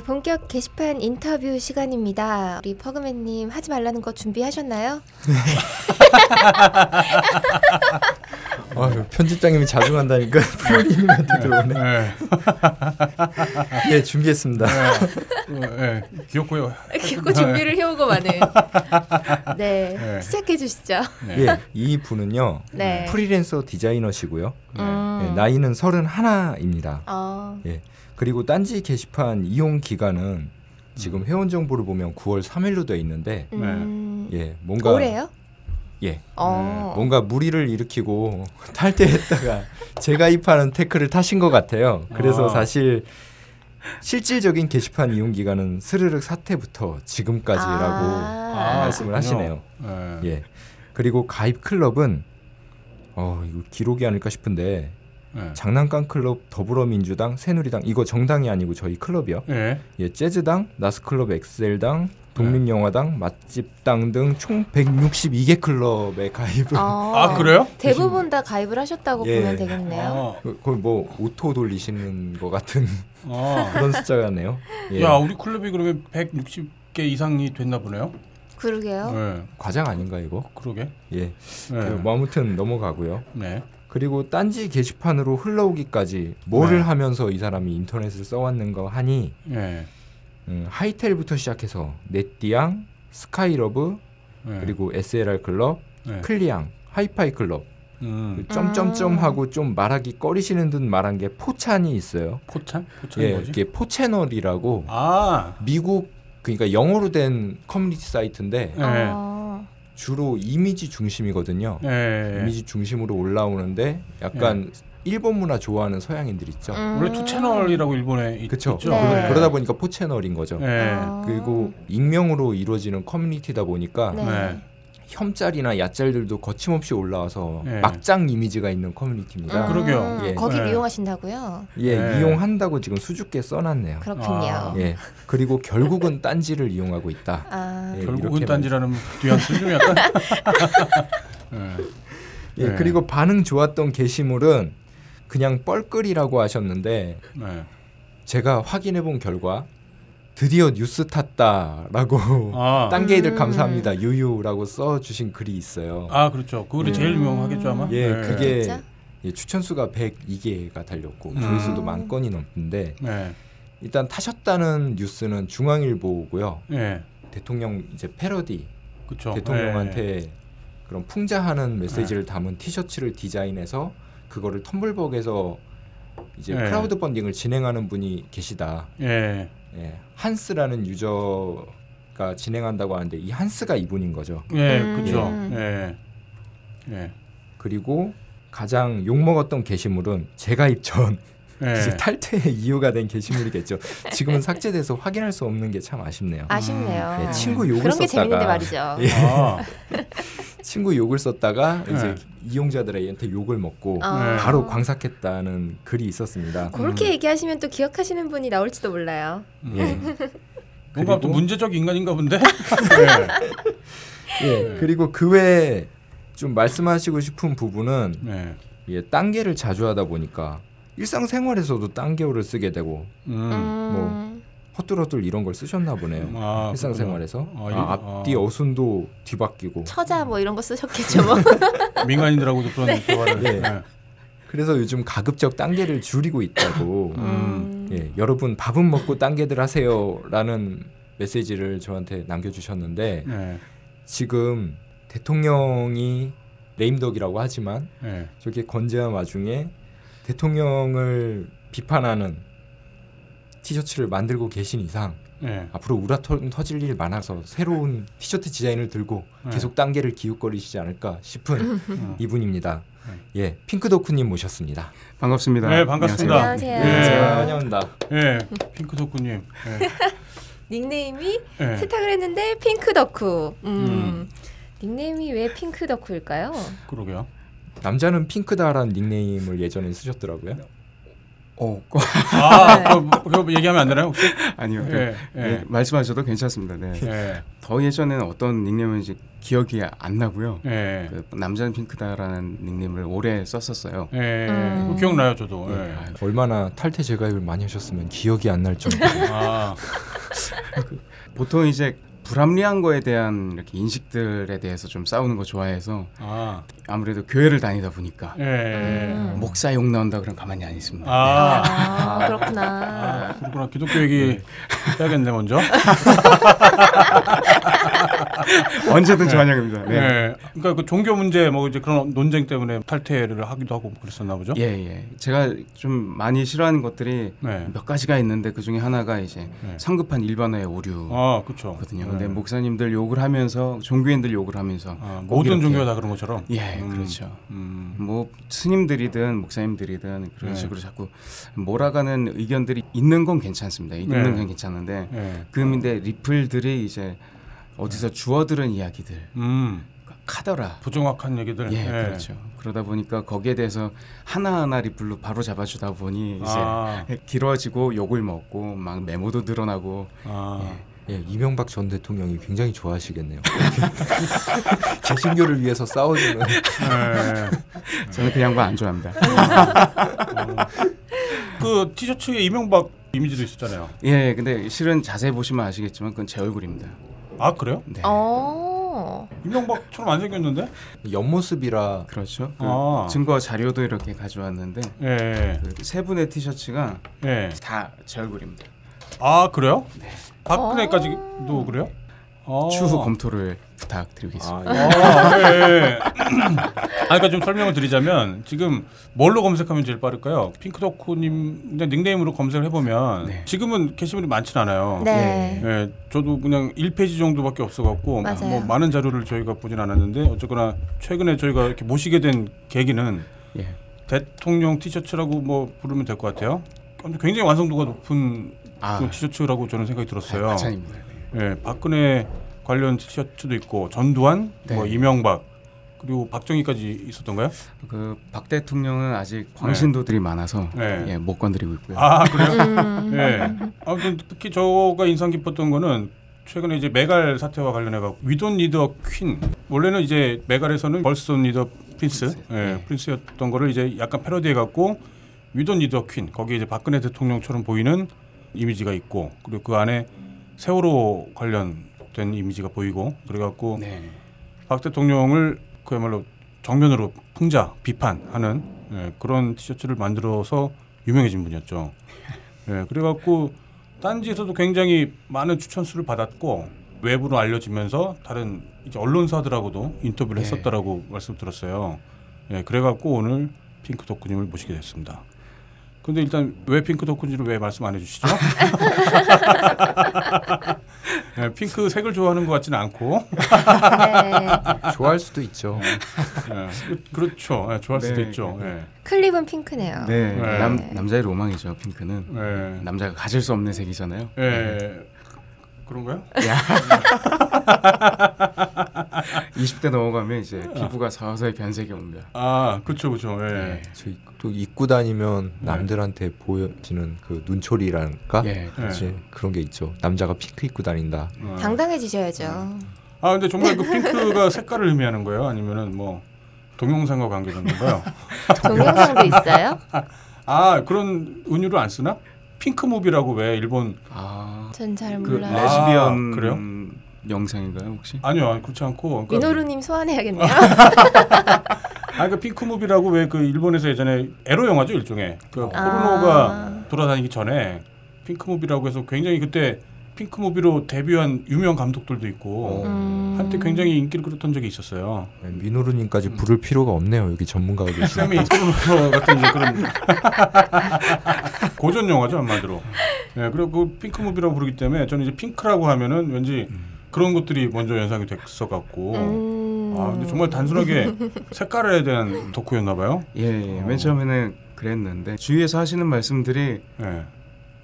네, 본격 게시판 인터뷰 시간입니다. 우리 퍼그맨님 하지 말라는 거 준비하셨나요? 아, 편집장님이 자주 간다니까 프로님한테 들어오네. 네. 네, 준비했습니다. 네. 네. 귀엽고요. 귀엽고 준비를 해오고 많은. 네, 네. 시작해 주시죠. 네. 예, 이 분은요 네. 프리랜서 디자이너시고요. 음. 예, 나이는 31입니다. 어, 예, 그리고 딴지 게시판 이용 기간은 지금 회원 정보를 보면 9월 3일로 돼 있는데 음, 예, 뭔가 올해요? 예, 어, 뭔가 무리를 일으키고 탈퇴했다가 재가입하는 태클을 타신 것 같아요. 그래서 아. 사실 실질적인 게시판 이용 기간은 스르륵 사태부터 지금까지라고 아. 말씀을 하시네요. 네. 예. 그리고 가입 클럽은 어 이거 기록이 아닐까 싶은데 네. 장난감 클럽, 더불어민주당, 새누리당 이거 정당이 아니고 저희 클럽이요. 네. 예, 재즈당, 나스클럽 엑셀당, 독립영화당, 맛집당 등 총 162개 클럽에 가입을 어, 아 그래요? 대부분 다 가입을 하셨다고 예. 보면 되겠네요. 아, 그- 거의 뭐 auto 돌리시는 것 같은 아. 그런 숫자가네요. 예. 야 우리 클럽이 그러면 160개 이상이 됐나 보네요. 그러게요. 네. 과장 아닌가 이거? 그러게. 예. 네. 그, 뭐 아무튼 넘어가고요. 네. 그리고 딴지 게시판으로 흘러오기까지 뭐를 네. 하면서 이 사람이 인터넷을 써왔는가 하니 네. 음, 하이텔부터 시작해서 네띠앙, 스카이러브, 네. 그리고 SLR 클럽, 네. 클리앙, 하이파이 클럽 음. 그 점점점 음. 하고 좀 말하기 꺼리시는 듯 말한 게 포찬이 있어요. 포찬? 포찬이 예, 뭐지? 이게 four채널이라고 아. 미국 그러니까 영어로 된 커뮤니티 사이트인데 네. 어, 주로 이미지 중심이거든요. 네. 이미지 중심으로 올라오는데 약간 일본 문화 좋아하는 서양인들 있죠. 음. 원래 two 채널이라고 일본에 있, 그렇죠. 있죠. 네. 그러다 보니까 four 채널인 거죠. 네. 어. 그리고 익명으로 이루어지는 커뮤니티다 보니까 네. 네. 혐짤이나 야짤들도 거침없이 올라와서 네. 막장 이미지가 있는 커뮤니티입니다. 음. 그러게요. 예. 거기 네. 이용하신다고요? 예, 네. 이용한다고 지금 수줍게 써놨네요. 그렇군요. 아. 예, 그리고 결국은 딴지를 이용하고 있다. 아, 예, 결국은 딴지라는 뉘앙스 좀 약간. 네. 예, 네. 그리고 반응 좋았던 게시물은 그냥 뻘끌이라고 하셨는데 네. 제가 확인해본 결과 드디어 뉴스 탔다라고 아. 딴게이들 음. 감사합니다 유유라고 써 주신 글이 있어요. 아 그렇죠. 그 글이 예. 제일 유명하겠죠 아마. 예, 네. 그게? 예, 추천 수가 102개가 달렸고 음. 조회수도 만 건이 넘는데 네. 일단 타셨다는 뉴스는 중앙일보고요. 예. 대통령 이제 패러디 그렇죠. 대통령한테 그런 풍자하는 메시지를 담은 티셔츠를 디자인해서 그거를 텀블벅에서 이제 네. 크라우드 펀딩을 진행하는 분이 계시다. 예. 예, 한스라는 유저가 진행한다고 하는데 이 한스가 이분인 거죠. 예. 음. 그렇죠. 예. 예. 그리고 가장 욕 먹었던 게시물은 재가입 전 예. 이제 탈퇴의 이유가 된 게시물이겠죠. 지금은 삭제돼서 확인할 수 없는 게 참 아쉽네요. 아쉽네요. 예, 친구 욕을 그런 게 썼다가 재밌는데 말이죠. 예. 아. 친구 욕을 썼다가 네. 이제 이용자들한테 욕을 먹고 아. 바로 광삭했다는 글이 있었습니다. 그렇게 음. 얘기하시면 또 기억하시는 분이 나올지도 몰라요. 예. 뭔가 또 문제적 인간인가 본데. 예. 예. 그리고 그 외에 좀 말씀하시고 싶은 부분은 네. 예, 딴게를 자주 하다 보니까 일상생활에서도 딴게어를 쓰게 되고 음. 음. 헛들헛들 이런 걸 쓰셨나 보네요. 아, 일상생활에서. 아, 아, 일- 앞뒤 아. 어순도 뒤바뀌고 처자 뭐 이런 거 쓰셨겠죠 뭐. 민간인들하고도 그런 대화를. 네. 네. 그래서 요즘 가급적 딴게를 줄이고 있다고 음. 예, 여러분 밥은 먹고 딴게들 하세요라는 메시지를 저한테 남겨주셨는데 네. 지금 대통령이 레임덕이라고 하지만 네. 저렇게 건재한 와중에 대통령을 비판하는 티셔츠를 만들고 계신 이상 네. 앞으로 우라 터, 터질 일 많아서 새로운 티셔츠 디자인을 들고 네. 계속 단계를 기웃거리시지 않을까 싶은 음. 이분입니다. 예, 핑크덕후님 모셨습니다. 반갑습니다. 네, 반갑습니다. 안녕하세요. 예. 안녕하세요. 환영합니다. 예. 핑크 덕후님. 예. 닉네임이 예. 세탁을 했는데 핑크 덕후. 음. 음. 닉네임이 왜 핑크 덕후일까요? 그러게요. 남자는 핑크다라는 닉네임을 예전에 쓰셨더라고요. 어, 아, 네. 그거, 그거 얘기하면 안 되나요 혹시? 아니요. 그, 예, 예. 예, 말씀하셔도 괜찮습니다. 네. 예, 더 예전에는 어떤 닉네임인지 기억이 안 나고요. 예, 그 남자는 핑크다라는 닉네임을 오래 썼었어요. 예. 음. 기억나요 저도. 아, 얼마나 탈퇴 재가입을 많이 하셨으면 기억이 안 날 정도. 아, 보통 이제 불합리한 거에 대한 이렇게 인식들에 대해서 좀 싸우는 거 좋아해서 아, 아무래도 교회를 다니다 보니까 예. 음. 목사 욕 나온다 그럼 가만히 안 있습니다. 아, 아, 아, 그렇구나. 그렇구나. 기독교 얘기 해야겠네 먼저. 언제든지 환영입니다. 네. 예. 그러니까 그 종교 문제 뭐 이제 그런 논쟁 때문에 탈퇴를 하기도 하고 그랬었나 보죠. 예, 예. 제가 좀 많이 싫어하는 것들이 네. 몇 가지가 있는데 그 중에 하나가 이제 네. 성급한 일반화의 오류거든요. 아, 그렇죠. 근데 목사님들 욕을 하면서 종교인들 욕을 하면서 아, 꼭 모든 종교가 다 그런 것처럼. 예, 음. 그렇죠. 음. 뭐 스님들이든 목사님들이든 그런 네. 식으로 자꾸 몰아가는 의견들이 있는 건 괜찮습니다. 있는 네. 건 괜찮은데 예. 그런데 리플들이 이제 어디서 주워들은 이야기들 음. 카더라. 부정확한 얘기들. 예, 그렇죠. 그러다 보니까 거기에 대해서 하나하나 리플로 바로 잡아주다 보니 이제 아, 길어지고 욕을 먹고 막 메모도 늘어나고 아. 예, 이명박 전 대통령이 굉장히 좋아하시겠네요. 개신교를 위해서 싸워주는 예. 저는 그 양반 안 좋아합니다. 그 티셔츠에 이명박 이미지도 있었잖아요. 예, 근데 실은 자세히 보시면 아시겠지만 그건 제 얼굴입니다. 아 그래요? 네. 어. 이명박처럼 안 생겼는데? 옆모습이라 그렇죠. 그 아. 증거 자료도 이렇게 가져왔는데 예. 그 세 분의 티셔츠가 예. 다 제 얼굴입니다. 아 그래요? 박근혜까지도 그래요? 아. 추후 검토를 부탁드리겠습니다. 아, 예. 아, 그러니까 좀 설명을 드리자면 지금 뭘로 검색하면 제일 빠를까요? 핑크덕후님 그냥 닉네임으로 검색을 해보면 네. 지금은 게시물이 많진 않아요. 네. 예, 저도 그냥 1페이지 정도밖에 없어갖고 맞아요. 뭐 많은 자료를 저희가 보진 않았는데 어쨌거나 최근에 저희가 이렇게 모시게 된 계기는 예. 대통령 티셔츠라고 뭐 부르면 될 것 같아요. 굉장히 완성도가 높은 아, 그 티셔츠라고 저는 생각이 들었어요. 마찬입니다. 네. 예, 박근혜 관련 티셔츠도 있고 전두환, 네. 뭐 이명박 그리고 박정희까지 있었던가요? 그 박 대통령은 아직 광신도들이 많아서 네. 예, 못 건드리고 있고요. 아 그래요? 음. 예. 아무튼 특히 저가 인상 깊었던 거는 최근에 이제 메갈 사태와 관련해서 we don't need a queen 원래는 이제 메갈에서는 girls don't need a prince, prince. 예, 네. prince였던 거를 이제 약간 패러디해 갖고 위돈 리더 퀸 거기에 이제 박근혜 대통령처럼 보이는 이미지가 있고 그리고 그 안에 세월호 관련 된 이미지가 보이고 그래갖고 네. 박 대통령을 그야말로 정면으로 풍자 비판하는 예, 그런 티셔츠를 만들어서 유명해진 분이었죠. 예, 그래갖고 딴지에서도 굉장히 많은 추천 수를 받았고 외부로 알려지면서 다른 이제 언론사들하고도 인터뷰를 네. 했었다라고 말씀 들었어요. 예, 그래갖고 오늘 핑크 덕후님을 모시게 됐습니다. 근데 일단 왜 핑크 덕후인지를 왜 말씀 안 해주시죠? 예, 핑크 색을 좋아하는 것 같지는 않고 네. 좋아할 수도 있죠. 예, 그- 그렇죠. 예, 좋아할 수도 네. 있죠. 예. 클립은 핑크네요. 네. 네. 남, 남자의 로망이죠. 핑크는 예. 남자가 가질 수 없는 색이잖아요. 예. 그런가요? 20대 넘어가면 이제 피부가 서서히 변색이 옵니다. 아, 그렇죠, 그렇죠. 예. 네. 저희 또 입고 다니면 남들한테 보여지는 그 눈초리랄까? 예. 그렇지 그런 게 있죠. 남자가 핑크 입고 다닌다. 어. 당당해지셔야죠. 아, 근데 정말 그 핑크가 색깔을 의미하는 거예요? 아니면은 뭐 동영상과 관계된 건가요? 동영상도 있어요? 아, 그런 은유를 안 쓰나? 핑크 무비라고 왜 일본 아, 전잘 그 몰라요. 레즈비언 아, 그래요? 영상인가요 혹시? 아니요, 그렇지 않고 그러니까 민호루님 소환해야겠네요. 아, 그 pink movie라고 왜 그 일본에서 예전에 에로 영화죠 일종의 그 아. 포르노가 돌아다니기 전에 pink movie라고 해서 굉장히 그때 pink movie로 데뷔한 유명 감독들도 있고 음. 한때 굉장히 인기를 끌었던 적이 있었어요. 네, 민호루님까지 부를 필요가 없네요. 여기 전문가가 계시니까. 쌤이 포르노 같은 그런 고전 영화죠 한마디로. 예, 그리고 그 핑크 무비라고 부르기 때문에 저는 이제 핑크라고 하면은 왠지 그런 것들이 먼저 연상이 됐어 갖고. 음. 아 근데 정말 단순하게 색깔에 대한 덕후였나 봐요. 예, 예. 맨 처음에는 그랬는데 주위에서 하시는 말씀들이 예.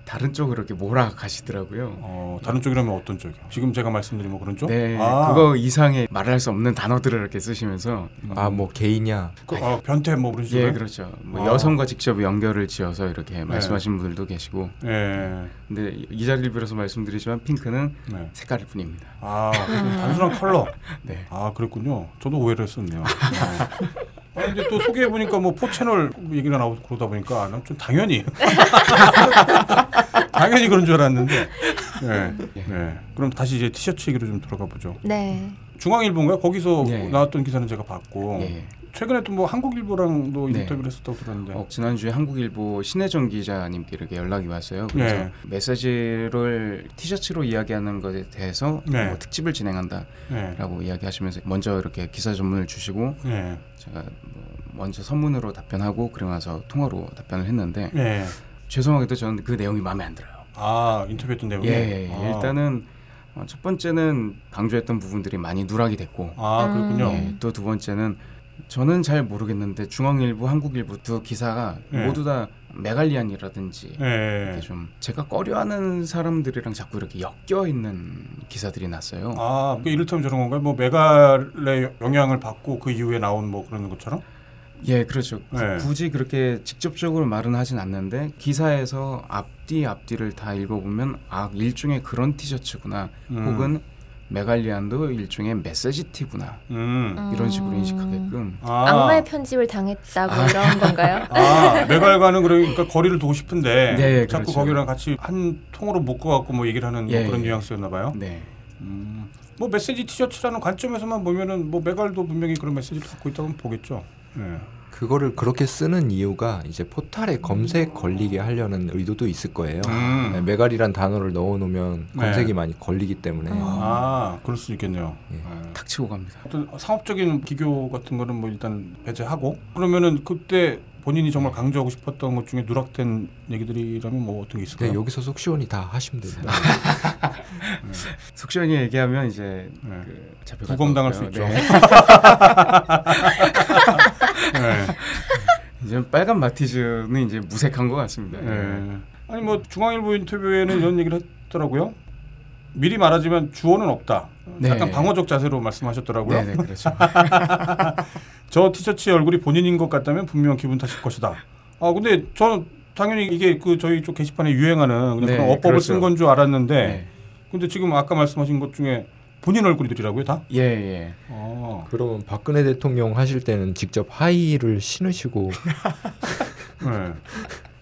다른 쪽으로 이렇게 몰아가시더라고요. 어, 다른 쪽이라면 어떤 쪽이요? 지금 제가 말씀드린 뭐 그런 쪽? 네, 아, 그거 이상의 말할 수 없는 단어들을 이렇게 쓰시면서 아뭐 개이냐 그, 아, 변태 뭐 그런 식으로. 예, 그렇죠. 뭐 아. 여성과 직접 연결을 지어서 이렇게 말씀하시는 분들도 계시고, 예. 근데 이 자리를 빌어서 말씀드리지만 핑크는 네. 색깔일 뿐입니다. 아, 단순한 컬러. 네. 아, 그랬군요. 저도 오해를 했었네요. 아, 근데 또 소개해 보니까 뭐 포 채널 얘기가 나오고 그러다 보니까 난 좀 당연히 당연히 그런 줄 알았는데. 네. 네. 그럼 다시 이제 티셔츠 얘기로 좀 들어가 보죠. 네. 중앙일보인가 거기서 예. 나왔던 기사는 제가 봤고 예. 최근에 또 뭐 한국일보랑도 네. 인터뷰를 했었다고 들었는데. 어, 지난주에 한국일보 신혜정 기자님께 이렇게 연락이 왔어요. 그래서 네. 메시지를 티셔츠로 이야기하는 것에 대해서 네. 뭐 특집을 진행한다라고 네. 이야기하시면서 먼저 이렇게 기사 전문을 주시고 네. 제가 뭐 먼저 선문으로 답변하고 그리고 나서 통화로 답변을 했는데 네. 죄송하게도 저는 그 내용이 마음에 안 들어요. 아 인터뷰했던 내용이. 예, 예. 아. 일단은 어, 첫 번째는 강조했던 부분들이 많이 누락이 됐고 아 그렇군요. 예, 또두 번째는 저는 잘 모르겠는데 중앙일보, 한국일보 두 기사가 예. 모두 다 메갈리안이라든지 예. 이렇게 좀 제가 꺼려하는 사람들이랑 자꾸 이렇게 엮여 있는 기사들이 났어요. 아, 그 이를테면 저런 건가요? 뭐 메갈의 영향을 받고 그 이후에 나온 뭐 그런 것처럼? 예, 그렇죠. 구- 네. 굳이 그렇게 직접적으로 말은 하진 않는데 기사에서 앞뒤 앞뒤를 다 읽어보면 아 일종의 그런 티셔츠구나, 음. 혹은 메갈리안도 일종의 메시지티구나 음. 이런 식으로 음. 인식하게끔 아, 악마의 편집을 당했다고 이런 건가요? 아, 메갈과는 그러니까 거리를 두고 싶은데 네, 자꾸 그렇죠. 거기랑 같이 한 통으로 묶어갖고 뭐 얘기를 하는 뭐 예, 그런 예. 뉘앙스였나 봐요. 네. 음. 뭐 메시지 티셔츠라는 관점에서만 보면은 뭐 메갈도 분명히 그런 메시지를 갖고 있다고 보겠죠. 네. 그거를 그렇게 쓰는 이유가 이제 포탈에 검색 걸리게 하려는 의도도 있을 거예요. 음. 네, 메갈이란 단어를 넣어놓으면 네. 검색이 많이 걸리기 때문에 음. 아, 그럴 수 있겠네요. 예. 네. 탁 치고 갑니다. 어떤 상업적인 기교 같은 거는 뭐 일단 배제하고 그러면은 그때 본인이 정말 강조하고 싶었던 것 중에 누락된 얘기들이라면 뭐 어떤 게 있을까요? 그냥 여기서 속 시원히 다 하시면 됩니다. 속 시원히 얘기하면 이제 네. 그것 수. 있죠. 네. 네. 이제 빨간 마티즈는 이제 무색한 것 같습니다. 네. 아니 뭐 중앙일보 인터뷰에는 이런 얘기를 했더라고요. 미리 말하지만 주어는 없다. 네. 약간 방어적 자세로 말씀하셨더라고요. 네, 네, 그렇죠. 저 티셔츠의 얼굴이 본인인 것 같다면 분명 기분 탓일 것이다. 아 근데 저는 당연히 이게 그 저희 쪽 게시판에 유행하는 그냥 네, 그런 어법을 그렇죠. 쓴건 줄 알았는데 네. 근데 지금 아까 말씀하신 것 중에 본인 얼굴이더라고요 다. 예, 예. 아, 그러면 박근혜 대통령 하실 때는 직접 하이를 신으시고 네.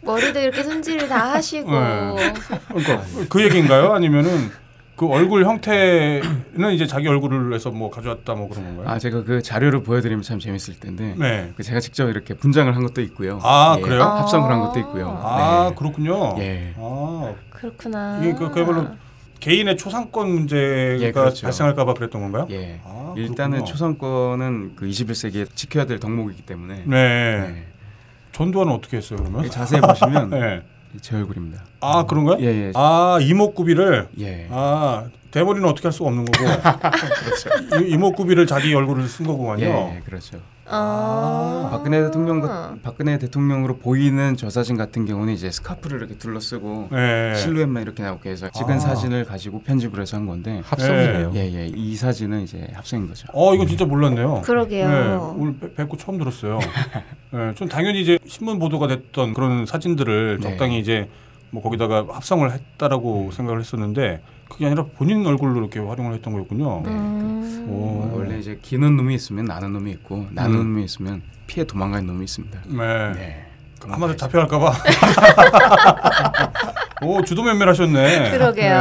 머리도 이렇게 손질을 다 하시고 네. 그러니까 그 얘기인가요? 아니면은 그 얼굴 형태는 이제 자기 얼굴을 해서 뭐 가져왔다 뭐 그런 건가요? 아 제가 그 자료를 보여드리면 참 재밌을 텐데 네. 그 제가 직접 이렇게 분장을 한 것도 있고요. 아, 예, 그래요? 합성을 한 것도 있고요. 아 네. 그렇군요. 예. 아 그렇구나. 이게 그- 그야말로 개인의 초상권 문제가 예, 그렇죠. 발생할까봐 그랬던 건가요? 예. 아, 일단은. 초상권은 그 21세기에 지켜야 될 덕목이기 때문에 네. 네. 전두환은 어떻게 했어요 그러면? 자세히 보시면 네. 제 얼굴입니다. 아 그런가요? 예, 예. 아 이목구비를 예. 아 대머리는 어떻게 할 수가 없는 거고 이, 이목구비를 자기 얼굴을 쓴 거구만요. 예, 그렇죠. 아. 박근혜 대통령 같- 박근혜 대통령으로 보이는 저 사진 같은 경우는 이제 스카프를 이렇게 둘러쓰고 네. 실루엣만 이렇게 나오게 해서 찍은 아. 사진을 가지고 편집을 해서 한 건데 합성이네요. 예, 예. 이 사진은 이제 합성인 거죠. 어 이건 진짜 몰랐네요. 그러게요. 네, 오늘 뵙- 뵙고 처음 들었어요. 네, 전 당연히 이제 신문 보도가 됐던 그런 사진들을 네. 적당히 이제 뭐 거기다가 합성을 했다라고 생각을 했었는데 그게 아니라 본인 얼굴로 이렇게 활용을 했던 거였군요. 네. 음. 오. 원래 이제 기는 놈이 있으면 나는 놈이 있고 나는 음. 놈이 있으면 피해 도망가는 놈이 있습니다. 네. 네. 아마도 잡혀갈까봐. 오 주도 면밀하셨네. 그러게요. 네.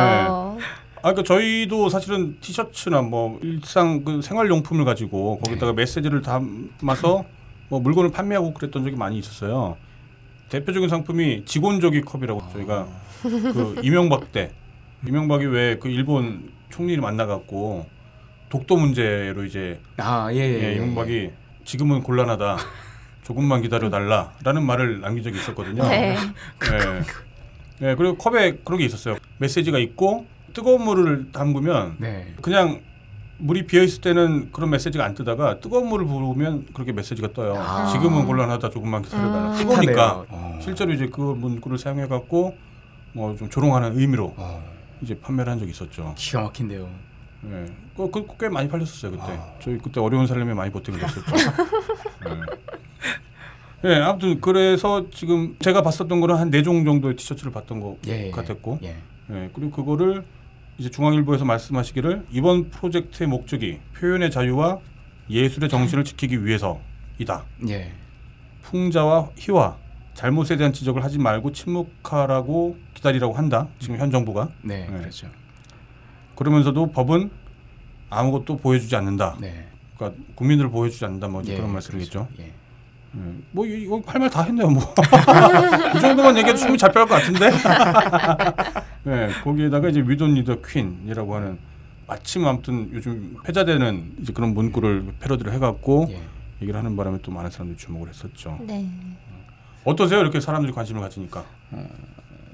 아, 그러니까 저희도 사실은 티셔츠나 뭐 일상 그 생활용품을 가지고 거기다가 메시지를 담아서 뭐 물건을 판매하고 그랬던 적이 많이 있었어요. 대표적인 상품이 직원조기 컵이라고 저희가 그 이명박 때 이명박이 왜 그 일본 총리를 만나갖고 독도 문제로 이제 아, 예, 예. 예, 예. 이명박이 지금은 곤란하다. 조금만 기다려 달라라는 말을 남긴 적이 있었거든요. 네. 예. 예, 그리고 컵에 그런 게 있었어요. 메시지가 있고 뜨거운 물을 담그면 네. 그냥 물이 비어 있을 때는 그런 메시지가 안 뜨다가 뜨거운 물을 부으면 그렇게 메시지가 떠요. 아. 지금은 곤란하다. 조금만 기다려달라. 음. 뜨거우니까 어. 실제로 이제 그 문구를 사용해 갖고 뭐 좀 조롱하는 의미로 어, 이제 판매를 한 적이 있었죠. 기가 막힌데요. 예, 그, 그, 꽤 많이 팔렸었어요 그때. 아. 저희 그때 어려운 살림에 많이 버티고 그랬었죠. 예. 예, 아무튼 그래서 지금 제가 봤었던 거는 한 네 종 정도의 티셔츠를 봤던 것 예, 예. 같았고, 예. 예, 그리고 그거를 이제 중앙일보에서 말씀하시기를 이번 프로젝트의 목적이 표현의 자유와 예술의 정신을 지키기 위해서이다. 예. 풍자와 희화, 잘못에 대한 지적을 하지 말고 침묵하라고 기다리라고 한다. 지금 현 정부가 네, 네. 그렇죠. 그러면서도 법은 아무것도 보여주지 않는다. 네. 그러니까 국민들을 보여주지 않는다. 뭐 예, 그런 말씀이겠죠. 그렇죠. 예. 음, 뭐 이- 이거 할 말 다 했네요. 뭐 이 정도만 얘기해도 충분히 잘 빼갈 것 같은데. 네, 거기에다가 이제 위돈 리더 퀸이라고 하는 마침 아무튼 요즘 회자되는 이제 그런 문구를 패러디를 해갖고 예. 얘기를 하는 바람에 또 많은 사람들이 주목을 했었죠. 네. 어떠세요? 이렇게 사람들이 관심을 가지니까.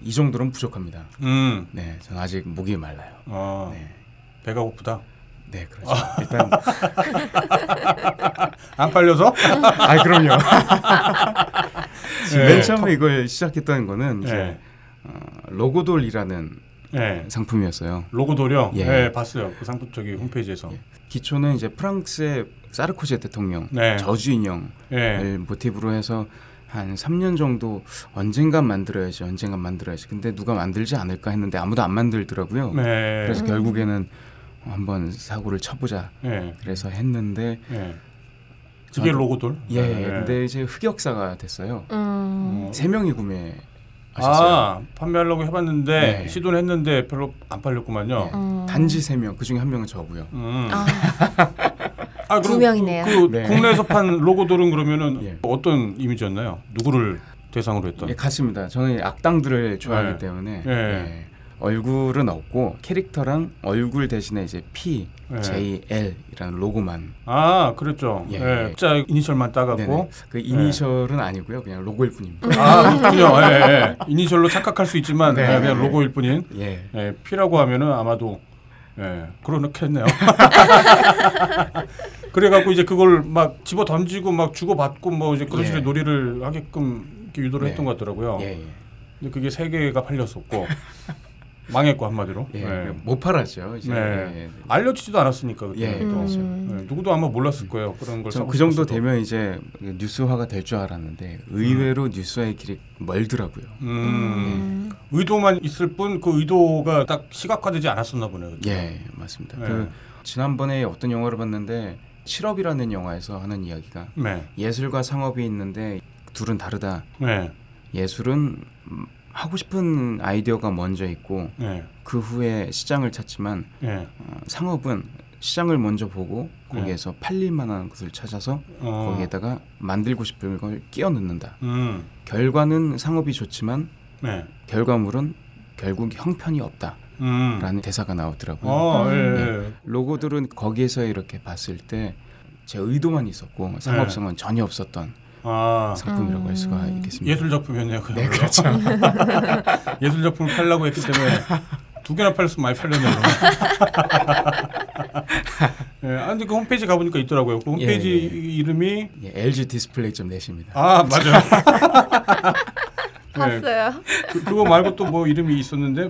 이 정도는 부족합니다. 음, 네, 저는 아직 목이 말라요. 아, 네. 배가 고프다. 네, 그렇죠. 일단 안 팔려서? 아, 그럼요. 네. 맨 처음에 이걸 시작했던 거는 이제 네, 어, 로고돌이라는 네. 상품이었어요. 로고도요. 예. 네, 봤어요. 그 상품 저기 홈페이지에서. 예. 기초는 이제 프랑스의 사르코지 대통령 네. 저주 인형을 예. 모티브로 해서 한 3년 정도 언젠간 만들어야지 언젠간 만들어야지 근데 누가 만들지 않을까 했는데 아무도 안 만들더라고요 네. 그래서 음. 결국에는 한번 사고를 쳐보자 예. 그래서 했는데 예. 그게 로고돌? 예 네. 근데 이제 흑역사가 됐어요 음. 어. 세 명이 구매 하셨어요 아, 판매하려고 해봤는데 네. 시도는 했는데 별로 안 팔렸구만요. 음. 단지 세 명 그 중에 한 명은 저고요 음. 아, 아, 두 명이네요. 그 네. 국내에서 판 로고돌은 그러면은 예. 어떤 이미지였나요? 누구를 대상으로 했던? 예, 같습니다 저는 악당들을 좋아하기 네. 때문에 예. 예. 얼굴은 없고 캐릭터랑 얼굴 대신에 이제 P, 예. J, L이라는 로고만 아, 그랬죠. 예. 예. 자 이니셜만 따갖고. 네네. 그 이니셜은 아니고요 그냥 로고일 뿐입니다 아, 그렇군요. 예, 예. 이니셜로 착각할 수 있지만 네. 예, 그냥 로고일 뿐인. 예 예, P라고 하면은 아마도 예, 그렇겠네요. 그래갖고 이제 그걸 막 집어 던지고 막 주고 받고 뭐 이제 그런 예. 식의 놀이를 하게끔 이렇게 유도를 네. 했던 것 같더라고요. 예, 예. 근데 그게 세 개가 팔렸었고 망했고 한마디로. 예, 예. 못 팔았죠. 이제. 네. 예. 알려지지도 않았으니까 그때 예, 또. 그렇죠. 음. 예, 누구도 아마 몰랐을 거예요. 그런 걸. 전 사고 그 정도. 되면 이제 뉴스화가 될 줄 알았는데 의외로 뉴스화의 길이 멀더라고요. 음. 음. 의도만 있을 뿐 그 의도가 딱 시각화되지 않았었나 보네요. 그때. 예, 맞습니다. 예. 그 지난번에 어떤 영화를 봤는데 실업이라는 영화에서 하는 이야기가 네. 예술과 상업이 있는데 둘은 다르다. 네. 예술은 음, 하고 싶은 아이디어가 먼저 있고 네. 그 후에 시장을 찾지만 네. 어, 상업은 시장을 먼저 보고 네. 거기에서 팔릴 만한 것을 찾아서 어. 거기에다가 만들고 싶은 걸 끼워 넣는다. 음. 결과는 상업이 좋지만 네. 결과물은 결국 형편이 없다라는 음. 대사가 나오더라고요. 어, 예, 네. 예. 로고들은 거기에서 이렇게 봤을 때 제 의도만 있었고 상업성은 전혀 없었던 아, 상품이라고 할 수가 음. 있겠습니다. 예술 작품이었네요. 네, 그렇죠. 예술 작품을 팔려고 했기 때문에 두 개나 팔렸으면 많이 팔렸네요. 예, 아, 근데 그 홈페이지 가보니까 있더라고요. 그 홈페이지 예, 예. 이름이 예, LG 디스플레이 점 net입니다. 아 맞아요. 네, 봤어요. 그, 그거 말고 또 뭐 이름이 있었는데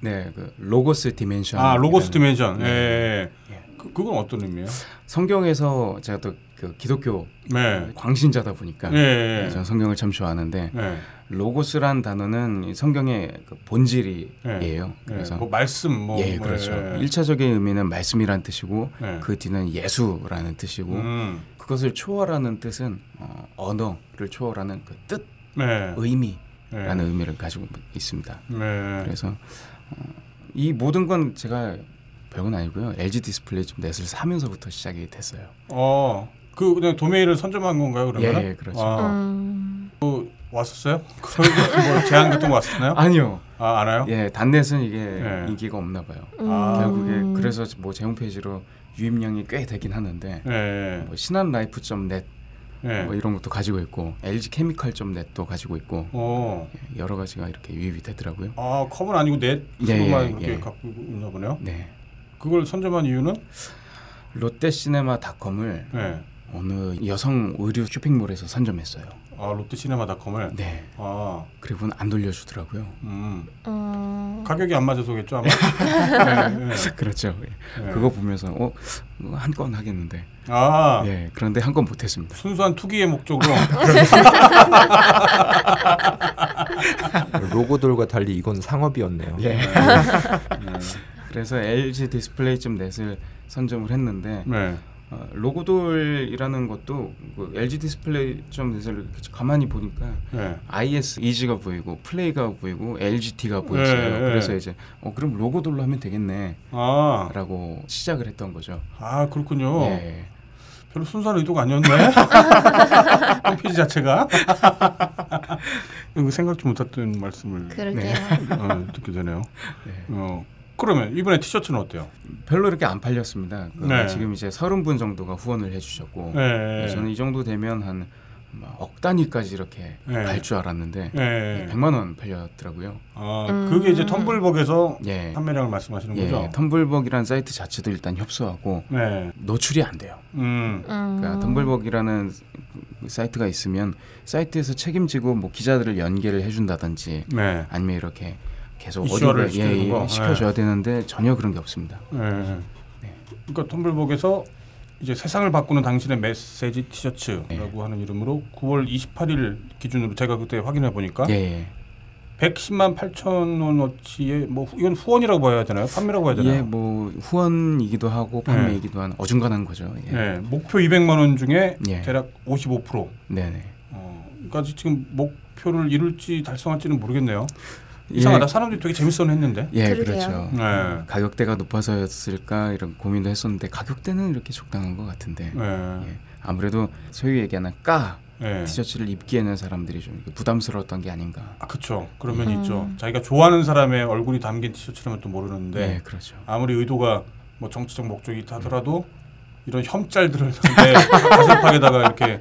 네, 그 Logos Dimension. 아 Logos Dimension. 네. 예. 예. 그, 그건 어떤 의미예요? 성경에서 제가 또 그 기독교 네. 광신자다 보니까 예. 네, 예. 저는 성경을 참 좋아하는데 예. 로고스란 단어는 이 성경의 그 본질이에요. 예. 그래서 뭐 말씀 뭐 예, 뭐, 그렇죠. 예. 일차적인 의미는 말씀이란 뜻이고 예. 그 뒤는 예수라는 뜻이고 음. 그것을 초월하는 뜻은 어, 언어를 초월하는 그 뜻, 네. 의미라는 네. 의미를 가지고 있습니다. 네. 그래서 어, 이 모든 건 제가 별건 아니고요. LG 디스플레이 점 net을 사면서부터 시작이 됐어요. 어. 그 그냥 도메인을 선점한 건가요, 그러면? 예, 예, 그렇죠. 아, 음. 왔었어요? 그뭐 제안 같은 거 왔었나요? 아니요. 아, 알아요? 예, dot net은 이게 예. 인기가 없나 봐요. 아. 결국에 그래서 뭐 제 홈페이지로 유입량이 꽤 되긴 하는데 예. 뭐 신한라이프.net 예. 뭐 이런 것도 가지고 있고 LG 케미칼.net도 가지고 있고 어. 예, 여러 가지가 이렇게 유입이 되더라고요. 아, com은 아니고 net으로만 예, 예, 이렇게 예. 갖고 있나 보네요. 네. 그걸 선점한 이유는? 롯데시네마닷컴을 예. 어느 여성 의류 쇼핑몰에서 선점했어요. 아 롯데 시네마닷컴을. 네. 아, 그리고는 안 돌려주더라고요. 음. 음, 가격이 안 맞아서겠죠 아마. 네, 네, 그렇죠. 네. 그거 보면서 어, 한 건 하겠는데. 아 예. 그런데 한 건 못했습니다. 순수한 투기의 목적으로. 로고들과 달리 이건 상업이었네요. 예. 네. 그래서 LG 디스플레이 점 net을 선점을 했는데 네. 어, 로고돌이라는 것도 그 LG 디스플레이 점 net을 이렇게 가만히 보니까 네. IS 이지가 보이고 플레이가 보이고 LGT가. 네, 네. 그래서 이제 어 그럼 로고돌로 하면 되겠네라고 아, 시작을 했던 거죠. 아 그렇군요. 예. 별로 순수한 의도가 아니었네. 홈페이지 자체가. 생각지 못했던 말씀을 그러게요. 어, 듣게 되네요. 네. 어, 그러면 이번에 티셔츠는 어때요? 별로 이렇게 안 팔렸습니다. 그 네. 지금 이제 서른 분 정도가 후원을 해주셨고 네. 저는 이 정도 되면 한 억 단위까지 이렇게 네. 갈줄 알았는데 네. 100만 원 팔렸더라고요. 아, 음. 그게 이제 텀블벅에서 예. 판매량을 말씀하시는 예, 거죠? 텀블벅이라는 사이트 자체도 일단 협소하고 네. 노출이 안 돼요. 음. 음. 그러니까 텀블벅이라는 사이트가 있으면 사이트에서 책임지고 뭐 기자들을 연계를 해준다든지 네. 아니면 이렇게 계속 이슈화를 시키는 예, 거? 예, 시켜줘야 되는데 전혀 그런 게 없습니다. 네. 그러니까 텀블벅에서 이제 세상을 바꾸는 당신의 메시지 티셔츠라고 네. 하는 이름으로 9월 28일 기준으로 제가 그때 확인해 보니까 예, 예. 110만 8천 원어치의 뭐 후- 이건 후원이라고 봐야 되나요? 판매라고 봐야 되나요? 예, 뭐 후원이기도 하고 판매이기도 한 어중간한 거죠. 예. 네, 목표 200만 원 중에 예. 대략 55%. 네, 네. 어, 그러니까 지금 목표를 이룰지 달성할지는 모르겠네요. 이상하다. 사람들이 되게 재밌어는 했는데. 예, 그러게요. 그렇죠. 네. 가격대가 높아서였을까 이런 고민도 했었는데 가격대는 이렇게 적당한 것 같은데 네. 예. 아무래도 소위 얘기하는 까 네. 티셔츠를 입기 에는 사람들이 좀 부담스러웠던 게 아닌가. 아, 그쵸. 그러면 음. 있죠. 자기가 좋아하는 사람의 얼굴이 담긴 티셔츠라면 또 모르는데 네, 그렇죠. 아무리 의도가 뭐 정치적 목적이 있다 하더라도 이런 혐짤들을 내 가슴팍에다가 이렇게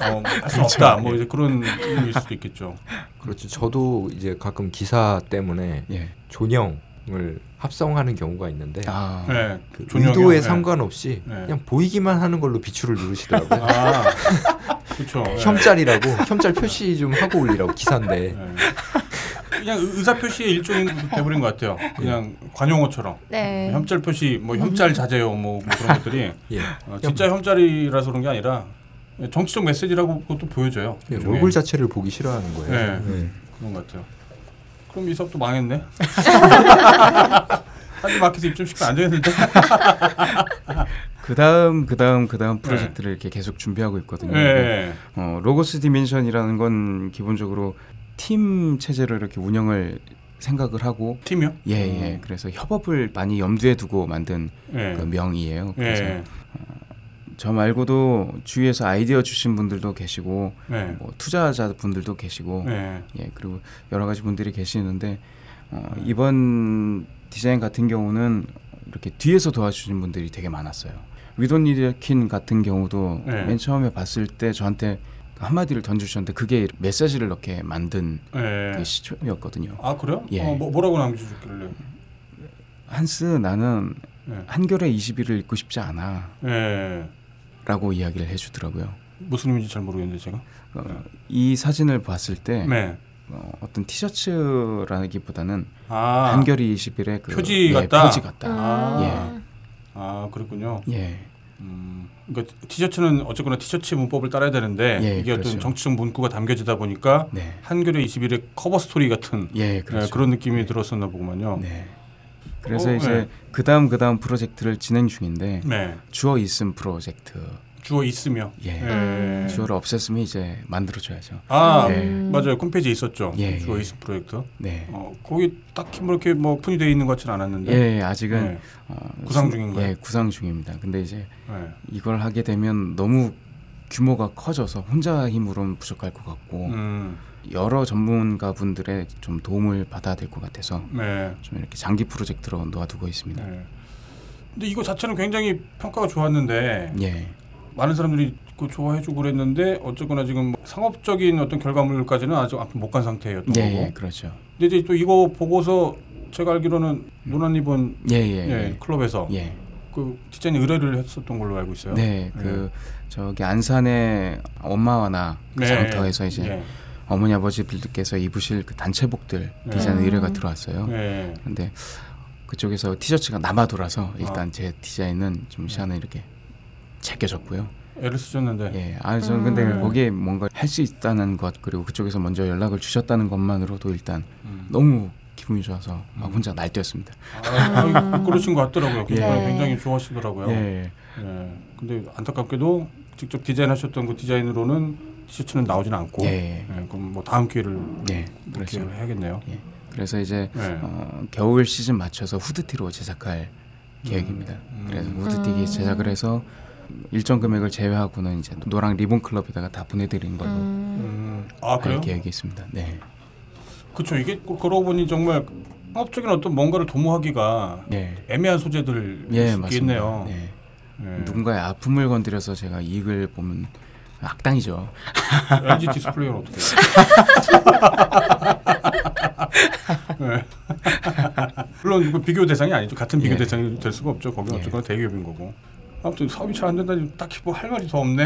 어, 할수 그렇죠. 없다. 뭐 이제 그런 의미일 수도 있겠죠. 그렇죠. 저도 이제 가끔 기사 때문에 예. 존영을 합성하는 경우가 있는데 아, 네. 그? 의도에 네. 상관없이 네. 그냥 보이기만 하는 걸로 비추를 누르시더라고요. 아, 그렇죠. 네. 혐짤이라고 혐짤 표시 좀 하고 올리라고 기사인데 네. 그냥 의- 의사 표시의 일종이 돼버린 것 같아요. 그냥 관용어처럼 네. 혐짤 표시, 뭐 혐짤 자제요, 뭐, 뭐 그런 것들이 예. 어, 진짜 혐짤이라서 그런 게 아니라 정치적 메시지라고 그것도 보여져요. 예. 얼굴 자체를 보기 싫어하는 거예요. 네. 네. 그런 것 같아요. 그럼 이 사업도 망했네. 사실 마켓에 입점 시키면 안 되는데. 그 다음 그 다음 그 다음 프로젝트를 이렇게 계속 준비하고 있거든요. 네. 어, Logos Dimension이라는 건 기본적으로 팀 체제로 이렇게 운영을 생각을 하고 팀이요? 예, 예. 그래서 협업을 많이 염두에 두고 만든 네. 그 명이에요. 그래서 네. 저 말고도 주위에서 아이디어 주신 분들도 계시고 네. 뭐 투자자 분들도 계시고 네. 예 그리고 여러 가지 분들이 계시는데 어, 이번 디자인 같은 경우는 이렇게 뒤에서 도와주신 분들이 되게 많았어요. 위도니드킨 같은 경우도 네. 맨 처음에 봤을 때 저한테 한마디를 던져주셨는데 그게 메시지를 넣게 만든 네. 그 시초였거든요. 아 그래요? 예. 어, 뭐, 뭐라고 남겨주셨길래? 한스 나는 네. 한겨레 20일을 읽고 싶지 않아 네. 라고 이야기를 해주더라고요. 무슨 의미인지 잘 모르겠는데 제가. 어, 이 사진을 봤을 때 네. 어, 어떤 티셔츠라기보다는 아. 한겨레 20일의 그 표지 예, 같다? 표지 같다. 아. 아 그렇군요. 예. 음, 그러니까 티셔츠는 어쨌거나 티셔츠 문법을 따라야 되는데 예, 이게 어떤 그렇죠. 정치적 문구가 담겨지다 보니까 네. 한겨레 21의 커버 스토리 같은 예, 그렇죠. 네, 그런 느낌이 들었었나 보구만요. 네. 그래서 어, 이제 네. 그다음 그다음 프로젝트를 진행 중인데 네. 주어 있음 프로젝트. 주어 있음. 예. 예. 주어를 없앴으면 이제 만들어 줘야죠. 아 예. 맞아요 홈페이지에 있었죠. 예, 주어 예. 있음 프로젝트. 네. 어 거기 딱히 뭐 이렇게 뭐 오픈이 되어 있는 것 같지는 않았는데. 예, 아직은 네. 어, 구상 수- 중인가요? 예, 구상 중입니다. 근데 이제 네. 이걸 하게 되면 너무 규모가 커져서 혼자 힘으로는 부족할 것 같고 음, 여러 전문가 분들의 좀 도움을 받아야 될 것 같아서 네. 좀 이렇게 장기 프로젝트로 놓아두고 있습니다. 네. 근데 이거 자체는 굉장히 평가가 좋았는데 예, 많은 사람들이 그 좋아해주고 그랬는데 어쨌거나 지금 뭐 상업적인 어떤 결과물까지는 아직 앞으로 못간 상태였던 예, 거고. 예, 그렇죠. 근데 이제 또 이거 보고서 제가 알기로는 노나님은 예, 예, 예, 예, 클럽에서 예, 그 디자인 의뢰를 했었던 걸로 알고 있어요. 네, 그 저기 안산의 엄마와 나 네. 장터에서 이제 네. 어머니 아버지들께서 입으실 그 단체복들 네. 디자인 음. 의뢰가 들어왔어요. 네. 근데 그쪽에서 티셔츠가 남아 돌아서 일단 제 디자인은 좀 시간을 이렇게 제껴졌고요. 애를 쓰셨는데. 예, 아 저는 근데 음. 거기에 뭔가 할 수 있다는 것 그리고 그쪽에서 먼저 연락을 주셨다는 것만으로도 일단 음. 너무 기분이 좋아서 막 혼자 날뛰었습니다. 아, 아, 그러신 것 같더라고요. 굉장히, 네. 굉장히 좋아하시더라고요. 예, 예. 근데 안타깝게도 직접 디자인하셨던 그 디자인으로는 티셔츠는 나오지는 않고. 예, 예, 그럼 뭐 다음 기회를 예. 기회를 해야겠네요. 예. 그래서 이제 예. 어, 겨울 시즌 맞춰서 후드티로 제작할 계획입니다. 음. 그래서 후드티 음. 제작을 해서 일정 금액을 제외하고는 이제 노랑 리본 클럽에다가 다 보내드리는 걸로 음. 음. 아할 그래요? 계획이 있습니다. 네, 그렇죠. 이게 그- 그러고 보니 정말 상업적인 어떤 뭔가를 도모하기가 네, 애매한 소재들 예, 있- 맞습니다. 있겠네요. 네. 예. 누군가의 아픔을 건드려서 제가 이익을 보면 악당이죠. LG 디스플레이는 어떻게? 예. 물론 그 비교 대상이 아니죠. 같은 비교 예. 대상이 될 수가 없죠. 거기 는 예. 어쨌거나 대기업인 거고. 아무튼 사업이 잘 안 된다니 딱히 뭐 할 말이 더 없네.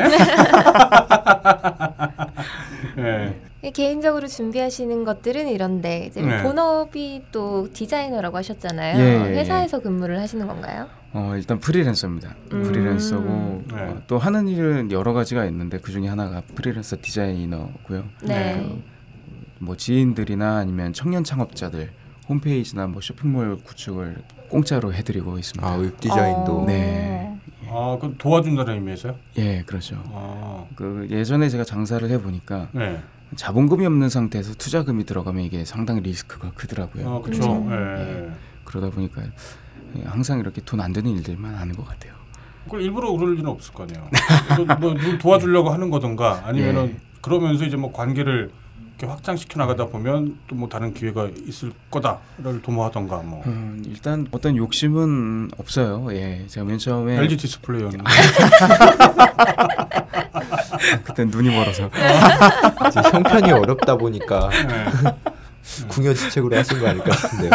예. 개인적으로 준비하시는 것들은 이런데 이제 네. 본업이 또 디자이너라고 하셨잖아요. 예, 예, 회사에서 근무를 하시는 건가요? 어, 일단 프리랜서입니다. 음. 프리랜서고 네. 어, 또 하는 일은 여러 가지가 있는데 그 중에 하나가 프리랜서 디자이너고요. 네. 뭐 지인들이나 아니면 청년 창업자들 홈페이지나 뭐 쇼핑몰 구축을 공짜로 해드리고 있습니다. 아, 웹 디자인도 어. 네. 아, 그럼 도와준다는 의미에서요? 예, 그렇죠. 아, 그 예전에 제가 장사를 해 보니까 네. 자본금이 없는 상태에서 투자금이 들어가면 이게 상당히 리스크가 크더라고요. 아, 그렇죠. 음. 예. 그러다 보니까 항상 이렇게 돈 안 되는 일들만 하는 것 같아요. 그걸 일부러 그럴 일은 없을 거 아니에요. 뭐, 뭐 누굴 도와주려고 하는 거든가 아니면은 예. 그러면서 이제 뭐 관계를 확장시켜 나가다 보면 또 뭐 다른 기회가 있을 거다를 도모하던가 뭐. 음, 일단 어떤 욕심은 없어요. 예, 제가 맨 처음에 LG 디스플레이였는데. 그때 눈이 멀어서 이제 형편이 어렵다 보니까 네. 궁여지책으로 하신 거 아닐까 싶은데요.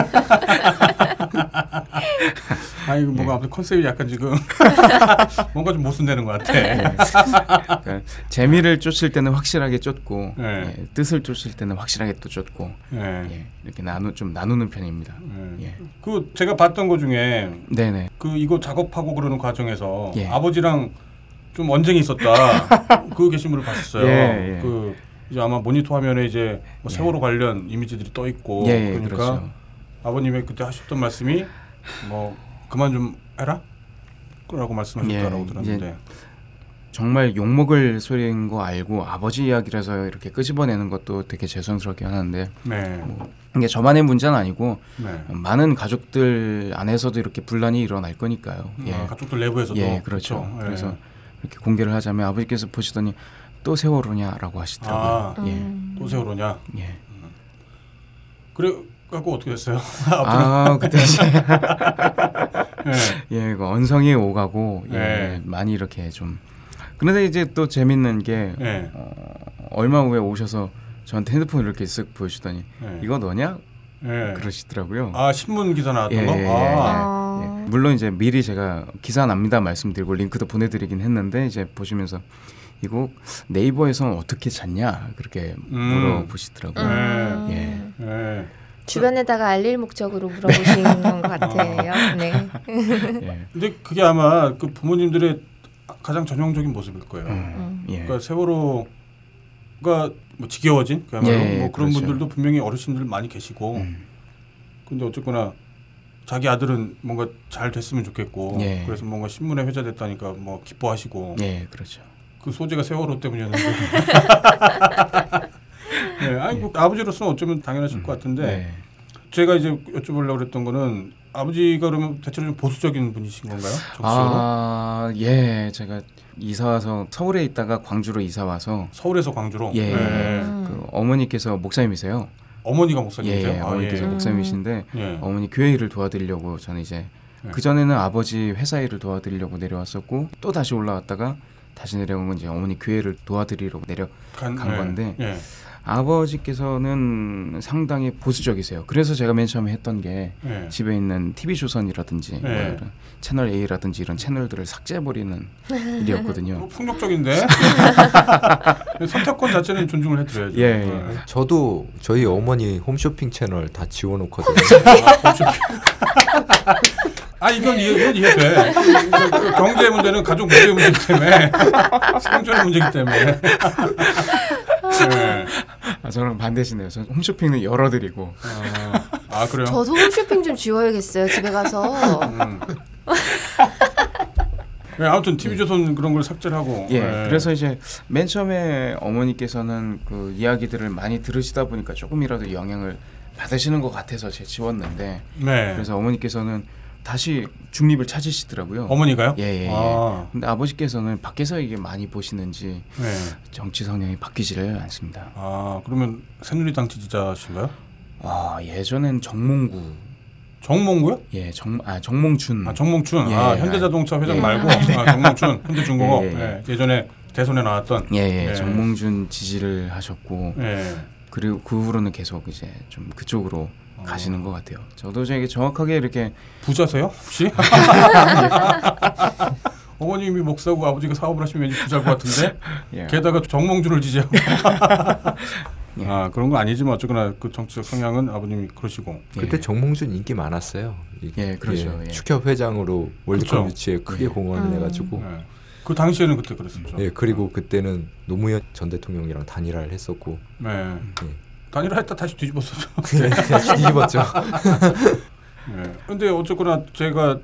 아 예. 뭔가 아무튼 컨셉이 약간 지금 뭔가 좀 모순되는 것 같아. 그러니까 재미를 쫓을 때는 확실하게 쫓고 네. 예, 뜻을 쫓을 때는 확실하게 또 쫓고 예. 예, 이렇게 나누 좀 나누는 편입니다. 예. 예, 그 제가 봤던 거 중에 네네. 그 이거 작업하고 그러는 과정에서 예. 아버지랑 좀 언쟁이 있었다. 그 게시물을 봤었어요. 그 이제 아마 모니터 화면에 이제 뭐 예. 세월호 관련 이미지들이 떠 있고 그러니까 그렇죠. 아버님의 그때 하셨던 말씀이 뭐 그만 좀 해라. 라고 말씀하셨다라고 예, 들었는데. 정말 욕 먹을 소리인 거 알고 아버지 이야기라서 이렇게 끄집어내는 것도 되게 죄송스럽게 하는데 네. 이게 저만의 문제는 아니고 네. 많은 가족들 안에서도 이렇게 분란이 일어날 거니까요. 예, 아, 가족들 내부에서도 예, 그렇죠. 그렇죠. 예. 그래서 이렇게 공개를 하자면 아버지께서 보시더니 또 세월호냐라고 하시더라고요. 아, 예, 음. 또 세월호냐? 예. 그래 갖고 어떻게 됐어요? 아 그때 이제 예. 예, 그 언성이 오가고 예, 네. 많이 이렇게 좀 그런데 이제 또 재밌는 게 예. 어, 얼마 후에 오셔서 저한테 핸드폰을 이렇게 쓱 보여주더니 예. 이거 너냐 예. 그러시더라고요. 아 신문 기사 나왔던 예, 거? 예, 예. 아. 아. 예. 물론 이제 미리 제가 기사 납니다 말씀드리고 링크도 보내드리긴 했는데 이제 보시면서 이거 네이버에서는 어떻게 찾냐 그렇게 음. 물어보시더라고요. 음. 예. 예. 주변에다가 알릴 목적으로 물어보신 것 같아요. 네. 예. 근데 그게 아마 그 부모님들의 가장 전형적인 모습일 거예요. 음. 예. 그러니까 세월호가 뭐 지겨워진 그야말로 예, 뭐 그런 그렇죠. 분들도 분명히 어르신들 많이 계시고 음. 근데 어쨌거나 자기 아들은 뭔가 잘 됐으면 좋겠고 예. 그래서 뭔가 신문에 회자됐다니까 뭐 기뻐하시고 예, 그렇죠. 그 소재가 세월호 때문이었는데 네, 아니 뭐 아버지로서는 어쩌면 당연하실 것 같은데 네. 제가 이제 여쭤보려고 그랬던 거는 아버지가 그러면 대체로 좀 보수적인 분이신 건가요? 정치적으로? 아, 예, 제가 이사 와서 서울에 있다가 광주로 이사 와서 서울에서 광주로. 예, 네. 음. 그 어머니께서 목사님이세요. 어머니가 예, 목사님이세요? 예, 아, 어머니께서 예. 목사님이신데 예. 어머니 교회 일을 도와드리려고 저는 이제 네. 그 전에는 아버지 회사 일을 도와드리려고 내려왔었고 또 다시 올라왔다가 다시 내려온 건 이제 어머니 교회를 도와드리려고 내려 간, 간 예. 건데 예. 아버지께서는 상당히 보수적이세요. 그래서 제가 맨 처음에 했던 게 예. 집에 있는 TV 조선이라든지 뭐 네. 이런 채널 A라든지 이런 채널들을 삭제해버리는 일이었거든요. 어, 폭력적인데 선택권 자체는 존중을 해드려야죠. 예, 네. 저도 저희 어머니 홈쇼핑 채널 다 지워놓거든요. 아 이건 이해, 이건 이해돼. 그, 그 경제 문제는 가족 문제 문제이기 때문에 생존의 문제이기 때문에. 네. 아, 저랑 반대시네요. 전 홈쇼핑은 열어드리고 아, 아 그래요? 저도 홈쇼핑 좀 지워야겠어요. 집에 가서. 음. 네, 아무튼 TV 조선 그런 걸 삭제를 하고. 예, 네. 그래서 이제 맨 처음에 어머니께서는 그 이야기들을 많이 들으시다 보니까 조금이라도 영향을 받으시는 것 같아서 제가 지웠는데 네. 그래서 어머니께서는 다시 중립을 찾으시더라고요. 어머니가요? 예, 예, 예. 아, 근데 아버지께서는 밖에서 이게 많이 보시는지 네. 정치 성향이 바뀌지를 않습니다. 아 그러면 새누리당 지지자신가요? 아 예전엔 정몽구, 정몽구요? 예, 정, 아 정몽준, 아 정몽춘. 예, 아 예. 현대자동차 회장 예. 말고 아, 정몽춘 현대중공업. 예, 예, 예, 예. 전에 대선에 나왔던. 예, 예, 예. 정몽준 지지를 하셨고 예. 그리고 그 후로는 계속 이제 좀 그쪽으로 어. 가시는 것 같아요. 저도 이제 정확하게 이렇게 부자세요 혹시? 어머님이 목사고 아버지가 사업을 하시면 왠지 부자일 것 같은데 예. 게다가 정몽준을 지지하고 예. 아 그런 거 아니지만 어쨌거나 그 정치적 성향은 아버님이 그러시고 그때 예. 정몽준 인기 많았어요. 이- 예, 그렇죠. 예. 축협 회장으로 월드컵 그쵸. 유치에 크게 예. 공헌을 음. 해가지고 예. 그 당시에는 그때 그랬었죠. 예 그리고 그때는 노무현 전 대통령이랑 단일화를 했었고 네. 예. 단일화 했다 다시 뒤집었었죠. 그냥 뒤집었죠. 예. 근데 어쨌거나 제가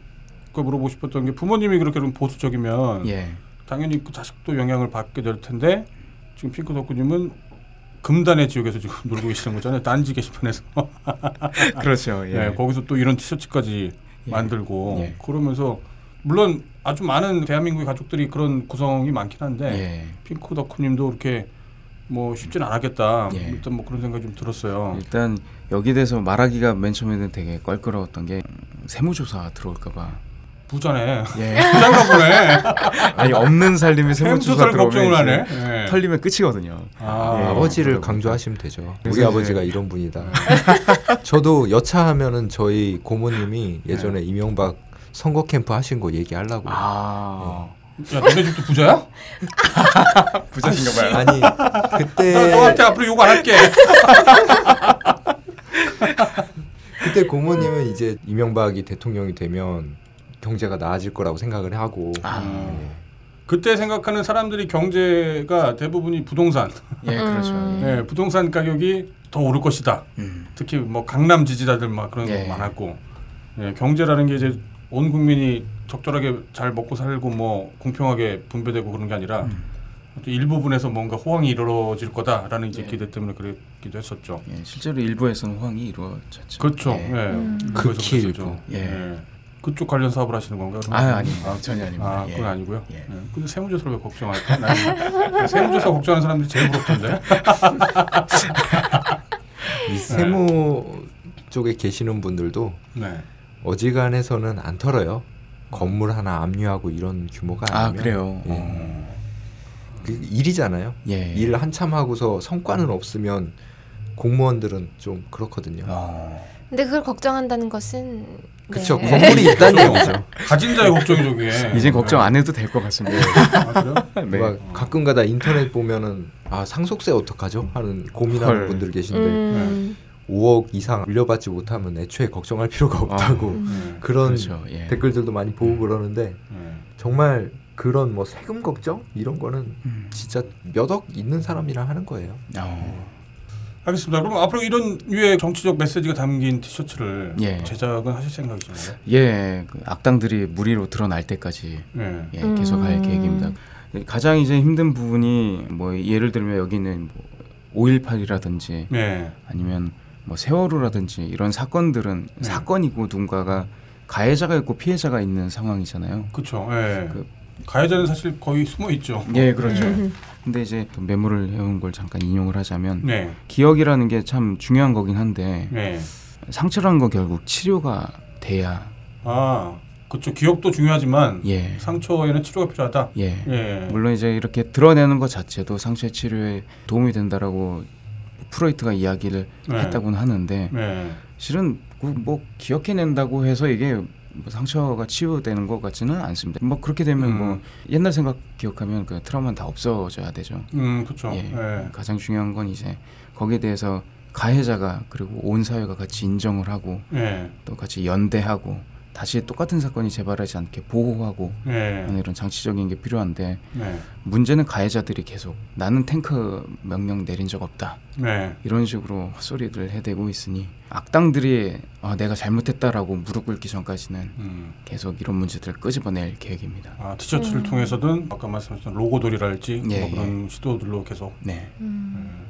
그 물어보고 싶었던 게 부모님이 그렇게 좀 보수적이면 예. 당연히 그 자식도 영향을 받게 될 텐데 지금 핑크 덕후님은 금단의 지역에서 지금 놀고 계시는 거잖아요. 딴지 게시판에서. 그렇죠. 예. 예. 거기서 또 이런 티셔츠까지 예. 만들고 예. 그러면서 물론 아주 많은 대한민국의 가족들이 그런 구성이 많긴 한데 예. 핑크 덕후님도 그렇게 뭐 쉽진 않았겠다. 예. 일단 뭐 그런 생각이 좀 들었어요. 일단 여기 대해서 말하기가 맨 처음에는 되게 껄끄러웠던 게 음, 세무조사 들어올까봐. 부자네. 예. 부자인가 보네. 아니 없는 살림이 세무조사 걱정을 들어오면 하네. 예. 털리면 끝이거든요. 아, 예. 아버지를 그러고 강조하시면 되죠. 우리 아버지가 이런 분이다. 저도 여차하면은 저희 고모님이 예전에 이명박 선거 캠프 하신 거 얘기하려고. 아 야 너네 집도 부자야? 부자신가 봐요. 아니 나 그때 너한테 앞으로 욕 안 할게. 그때 고모님은 이제 이명박이 대통령이 되면 경제가 나아질 거라고 생각을 하고 아. 예. 그때 생각하는 사람들이 경제가 대부분이 부동산, 예, 그렇죠. 음. 예. 예, 부동산 가격이 더 오를 것이다. 음. 특히 뭐 강남 지지자들 막 그런 예. 거 많았고, 예, 경제라는 게 이제 온 국민이 적절하게 잘 먹고 살고 뭐 공평하게 분배되고 그런 게 아니라 음. 또 일부분에서 뭔가 호황이 이루어질 거다라는 이제 예. 기대 때문에 그랬기도 했었죠. 예, 실제로 일부에서는 호황이 이루어졌죠. 그렇죠. 예. 예. 음. 극히. 일부. 예. 그쪽 관련 사업을 하시는 건가요? 아, 아닙니다. 전혀 아닙니다. 아, 예. 그건 아니고요. 예. 예. 근데 세무조사를 왜 걱정할까? 세무조사 걱정하는 사람들이 제일 부럽던데. 이 세무 쪽에 계시는 분들도 네. 어지간해서는 안 털어요. 건물 하나 압류하고 이런 규모가 아 아니면 그래요. 예. 어. 그 일이잖아요. 예. 일 한참 하고서 성과는 없으면 공무원들은 좀 그렇거든요. 어. 근데 그걸 걱정한다는 것은 그쵸 네. 건물이 있다는 얘기죠. 가진 자의 걱정이 저게. 이제 걱정 안 해도 될 것 같습니다. 아, 그래요? 네. 막 가끔가다 인터넷 보면은 아 상속세 어떡하죠? 하는 고민하는 헐. 분들 계신데 음. 5억 이상 물려받지 못하면 애초에 걱정할 필요가 없다고 음. 네. 그런 그렇죠. 예. 댓글들도 많이 보고 그러는데 네. 정말 그런 뭐 세금 걱정 이런 거는 음. 진짜 몇 억 있는 사람이랑 하는 거예요. 어. 알겠습니다. 그럼 앞으로 이런 유의 정치적 메시지가 담긴 티셔츠를 예. 제작은 하실 생각이신가요? 예, 그 악당들이 무리로 드러날 때까지 네. 예, 음. 계속 할 계획입니다. 가장 이제 힘든 부분이 뭐 예를 들면 여기는 뭐 5.18이라든지 네. 아니면 뭐 세월호라든지 이런 사건들은 네. 사건이고 누군가가 가해자가 있고 피해자가 있는 상황이잖아요. 그렇죠. 예. 그- 가해자는 사실 거의 숨어 있죠. 예, 그렇죠. 음. 근데 이제 또 메모를 해온 걸 잠깐 인용을 하자면 네. 기억이라는 게 참 중요한 거긴 한데 네. 상처라는 건 결국 치료가 돼야 아, 그렇죠. 기억도 중요하지만 예, 상처에는 치료가 필요하다. 예. 예. 물론 이제 이렇게 드러내는 것 자체도 상처 치료에 도움이 된다라고 프로이트가 이야기를 네. 했다고는 하는데 네. 실은 그뭐 기억해낸다고 해서 이게 뭐 상처가 치유되는 것 같지는 않습니다. 뭐 그렇게 되면 음. 뭐 옛날 생각 기억하면 그 트라우마는 다 없어져야 되죠. 음, 그렇죠. 예. 네. 가장 중요한 건 이제 거기에 대해서 가해자가 그리고 온 사회가 같이 인정을 하고 네. 또 같이 연대하고 다시 똑같은 사건이 재발하지 않게 보호하고 네. 하는 이런 장치적인 게 필요한데 네. 문제는 가해자들이 계속 나는 탱크 명령 내린 적 없다 네. 이런 식으로 헛소리를 해대고 있으니 악당들이 아, 내가 잘못했다라고 무릎 꿇기 전까지는 음. 계속 이런 문제들을 끄집어낼 계획입니다. 아, 티셔츠를 음. 통해서든 아까 말씀하셨던 로고돌이랄지 예, 뭐 그런 시도들로 계속 네. 음.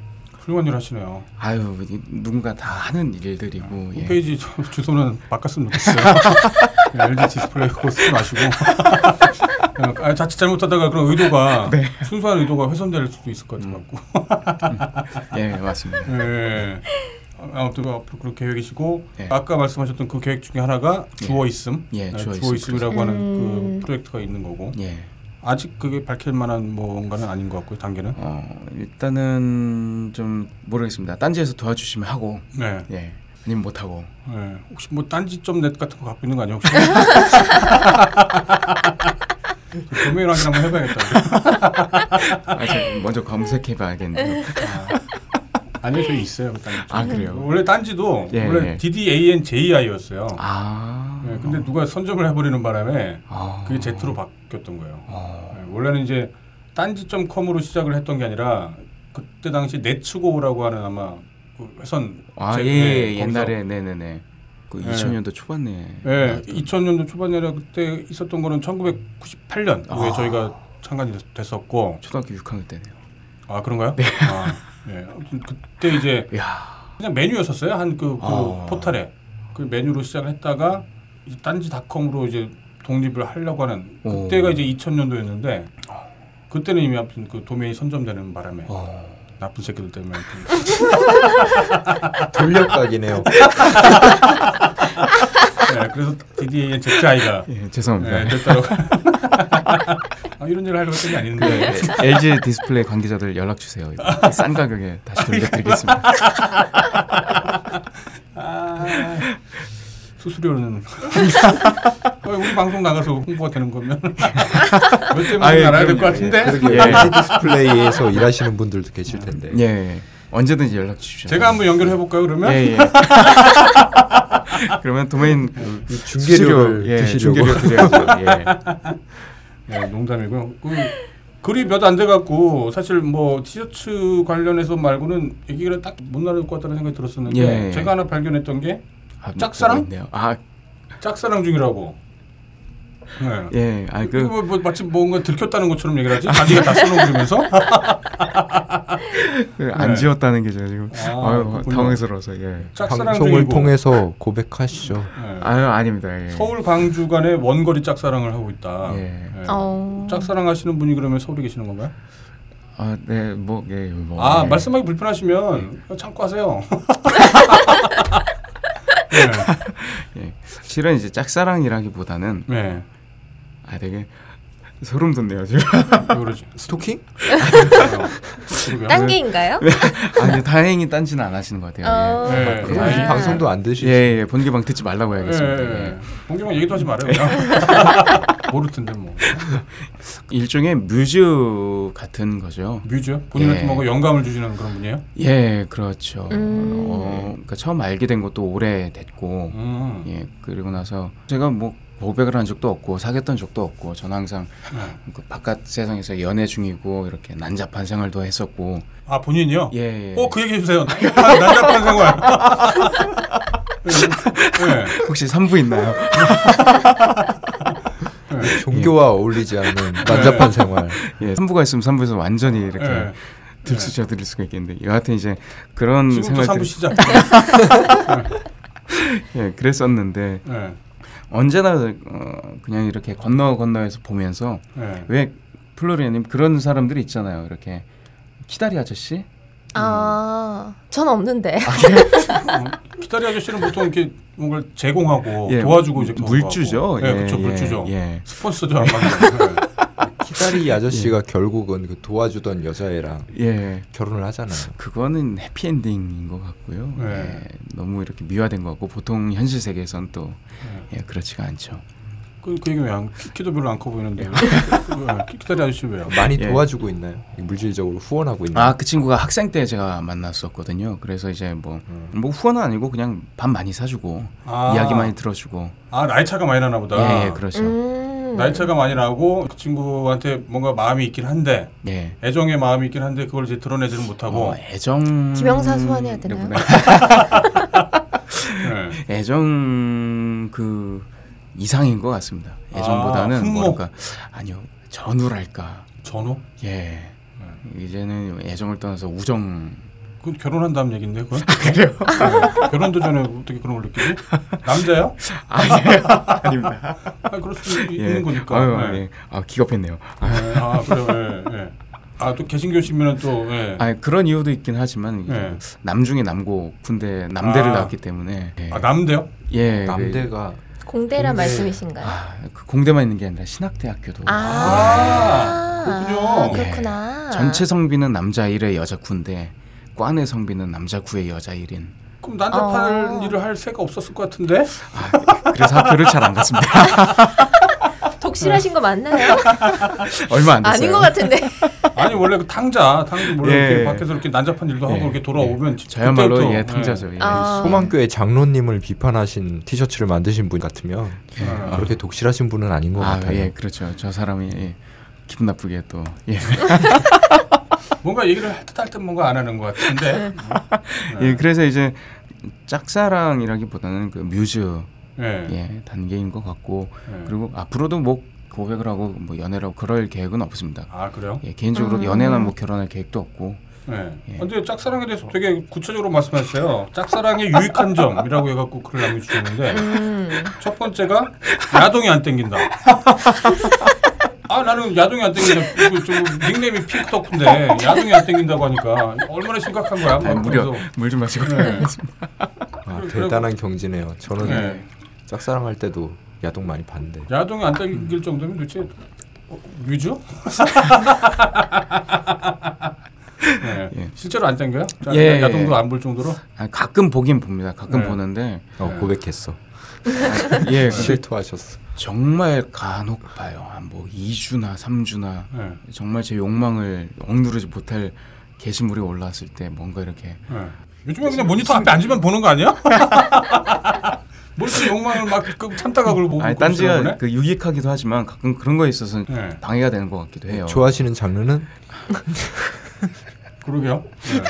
훌륭한 일 하시네요. 아유 이- 누군가 다 하는 일들이고 예. 홈페이지 저- 주소는 바꿨으면 좋겠어요. 네, LG 디스플레이 그거 쓰지 마시고. 그냥, 아, 자칫 잘못하다가 그런 의도가 네. 순수한 의도가 훼손될 수도 있을 것 같아갖고. 예 맞습니다. 네. 아무튼 앞으로 그런 계획이시고 네. 아까 말씀하셨던 그 계획 중에 하나가 예. 주어 있음, 예, 네, 주어 주어 있음 하는 음. 그 프로젝트가 있는 거고 예. 아직 그게 밝힐 만한 뭔가는 아닌 것 같고요 단계는. 어 일단은 좀 모르겠습니다. 딴지에서 도와주시면 하고 네. 예 아니면 못 하고 네. 혹시 뭐 딴지점 넷 같은 거 갖고 있는 거 아니야 혹시? 저 도메인 확인 한번 해봐야겠다. 아, 먼저 검색해봐야겠네요. 아니요 저희 있어요 딴지점. 아 그래요? 원래 딴지도 예, 원래 예. DDANJI였어요. 아 네, 근데 누가 선점을 해버리는 바람에 아. 그게 Z로 바뀌 었던 거예요. 어. 네, 원래는 이제 딴지.com으로 시작을 했던 게 아니라 그때 당시 네츠고라고 하는 아마 그 회선 아, 제- 예, 네, 거기서- 옛날에 네네네. 그 네. 2000년도 초반에. 예, 나왔던. 2000년도 초반이라 그때 있었던 거는 1998년 에 아. 저희가 참관이 됐- 됐었고 초등학교 6학년 때네요. 아 그런가요? 네. 아, 예. 그때 이제 야. 그냥 메뉴였었어요 한그 아. 포털에 그 메뉴로 시작을 했다가 딴지닷컴으로 이제 독립을 하려고 하는 오. 그때가 이제 2000년도였는데 그때는 이미 아무튼 그 도메인이 선점되는 바람에 어. 나쁜 새끼들 때문에 돌려각이네요. 네, 그래서 DDA의 ZI가 예, 죄송합니다. 네, 됐다고 아, 이런 일을 하려고 했던 게 아닌데 네, LG 디스플레이 관계자들 연락 주세요. 싼 가격에 다시 돌려드리겠습니다. 아, 수수료는 어, 우리 방송 나가서 홍보가 되는 거면 몇 아예 알아야 될. 것 같은데 그러게 예. LG 디스플레이에서 일하시는 분들도 계실 텐데. 예, 언제든지 연락 주십시오. 제가 한번 연결해 볼까요 그러면 예, 예. 그러면 도메인 이 중계료를 수수료, 예, 드시려고. 예. 네, 농담이고요. 그 글이 몇 안 돼갖고 사실 뭐 티셔츠 관련해서 말고는 얘기가 딱못 나올 것 같다는 생각이 들었었는데 예. 제가 하나 발견했던 게 아, 짝사랑? 보고 있네요. 아, 짝사랑 중이라고. 네. 예, 아그그 뭐, 뭐 마치 뭔가 들켰다는 것처럼 얘기를 하지 자기가 다 써놓은 그러면서 그안 네. 지웠다는 게 제가 지금 아, 아유. 당황스러워서 예. 짝사랑 방송을 통해서 고백하시죠. 네. 아유 아닙니다. 예. 서울 광주 간의 원거리 짝사랑을 하고 있다. 예. 네. 어. 짝사랑 하시는 분이 그러면 서울에 계시는 건가요? 아, 네, 뭐, 예, 뭐. 아 예. 말씀하기 불편하시면 참고 하세요. 네. 예. 실은 이제 짝사랑이라기보다는 네. 아 되게 소름 돋네요 지금. 그러지? 스토킹? 딴게인가요? 아, 근데 다행히 딴지는 안 하시는 것 같아요. 어. 네. 그럼 아. 이 방송도 안 예, 드시죠. 예, 예, 본기방 듣지 말라고 해야겠습니다. 예. 예. 공개만 얘기도 하지 말아요. 모를 텐데 뭐. 일종의 뮤즈 같은 거죠. 뮤즈? 본인한테 예. 뭔가 영감을 주시는 그런 분이에요? 예, 그렇죠. 음. 어, 그러니까 처음 알게 된 것도 오래 됐고, 음. 예, 그리고 나서 제가 뭐 고백을 한 적도 없고 사귀었던 적도 없고 저는 항상 네. 그 바깥 세상에서 연애 중이고 이렇게 난잡한 생활도 했었고, 아 본인이요? 예, 예. 어그 얘기 해주세요. 난잡한, 난잡한 생활. 네. 혹시 3부 있나요? 네. 종교와 어울리지 않는 난잡한 생활. 예, 3부가 있으면 3부에서 완전히 이렇게 네. 들쑤셔 드릴 수가 있겠는데 여하튼 이제 그런 지금부터 3부 생활들 시작. 예, 그랬었는데 네. 언제나 어, 그냥 이렇게 건너 건너에서 보면서 네. 왜 플로리아님 그런 사람들이 있잖아요. 이렇게 키다리 아저씨? 아, 전 없는데. 어, 기다리 아저씨는 보통 이렇게 뭔가 제공하고 예, 도와주고 이제 물주죠. 예, 그렇죠 예, 물주죠. 예. 스폰서도 안 받는. 깃다리 아저씨가 결국은 그 도와주던 여자애랑 예. 결혼을 하잖아요. 그거는 해피엔딩인 것 같고요. 네. 예, 너무 이렇게 미화된 것 같고 보통 현실 세계에선 또 네. 예, 그렇지가 않죠. 그, 그 얘기 왜안 키도 별로 안 커 보이는데 왜? 키- 깃다리 아저씨 왜요? 많이 예. 도와주고 있나요? 물질적으로 후원하고 있나요? 아그 친구가 학생 때 제가 만났었거든요. 그래서 이제 뭐뭐 음. 후원은 아니고 그냥 밥 많이 사주고 아. 이야기 많이 들어주고 아 나이 차가 많이 나나 보다. 예, 예 그렇죠. 음. 나이 차가 많이 나고 그 친구한테 뭔가 마음이 있긴 한데 예. 애정의 마음이 있긴 한데 그걸 이제 드러내지는 못하고 어, 애정 김영사 소환해야 되나요? 네. 애정 그 이상인 것 같습니다. 아, 흠모. 뭐랄까 아니요 전우랄까 전후? 예 이제는 애정을 떠나서 우정 그 결혼한다는 얘긴데 그건? 그래요? 결혼도 전에 어떻게 그런 걸 느끼지? 남자요? 아닙니다. 아 그럴 수 있- 예. 있는 거니까. 아유, 네. 예. 아 기겁했네요. 아, 네. 아 그래요. 예. 예. 아또 개신교시면은 또 예. 아니, 그런 이유도 있긴 하지만 이제 네. 남 중에 남고 군대 남대를 아. 나왔기 때문에 예. 아 남대요? 예, 그- 남대가 공대란 공대. 말씀이신가요? 아, 그 공대만 있는 게 아니라 신학대학교도 아, 그렇군요. 그렇구나. 전체 성비는 남자 1의 여자 9인데 과내 성비는 남자 9의 여자 1인. 그럼 난잡할 어. 일을 할 새가 없었을 것 같은데? 아, 그래서 학교를 잘 안 갔습니다. 독실하신 거 맞나요? 얼마 안 됐어요. 아닌 것 같은데. 아니 원래 그 탕자, 탕자 원래 예. 이렇게 밖에서 이렇게 난잡한 일도 하고 예. 이렇게 돌아오면 지- 저야말로 그때부터, 예 탕자죠. 예. 아. 소망교회 장로님을 비판하신 티셔츠를 만드신 분 같으면 예. 그렇게 독실하신 분은 아닌 것 아, 같아요. 예, 그렇죠. 저 사람이 예, 기분 나쁘게 또 예. 뭔가 얘기를 할 듯 할 듯 뭔가 안 하는 것 같은데. 예, 그래서 이제 짝사랑이라기보다는 그 뮤즈 예. 예, 단계인 것 같고 예. 그리고 앞으로도 뭐 고백을 하고 뭐 연애를 하고 그럴 계획은 없습니다. 아 그래요? 예, 개인적으로 음. 연애나 뭐 결혼할 계획도 없고 예. 예. 근데 짝사랑에 대해서 되게 구체적으로 말씀하셨어요. 짝사랑의 유익한 점이라고 해갖고 글을 남겨주셨는데 음. 첫 번째가 야동이 안 땡긴다. 아 나는 야동이 안 땡긴다. 이거 좀 닉네임이 핑크덕후인데 야동이 안 땡긴다고 하니까 얼마나 심각한 거야. 아니, 막 무려 그래서. 물좀 마시고 네. 아, 대단한 경지네요. 저는 네. 짝사랑할 때도 야동 많이 봤는데 야동이 안 땡길 정도면 도대체 어, 뮤즈? 네. 예. 실제로 안 땡겨요? 자, 예. 야동도 안 볼 정도로? 아, 가끔 보긴 봅니다. 가끔 네. 보는데 어, 음. 고백했어. 예, 근데 실토하셨어. 정말 간혹 봐요. 한뭐 2주나 3주나 네. 정말 제 욕망을 억누르지 못할 게시물이 올라왔을 때 뭔가 이렇게 네. 요즘에 그냥 모니터 앞에 앉으면 보는 거 아니야? 뭘또 욕망을 막그 참다가 그걸 보고 아니 딴지가? 그 유익하기도 하지만 가끔 그런 거에 있어서 네. 방해가 되는 것 같기도 해요. 좋아하시는 장르는 그러게요. 네.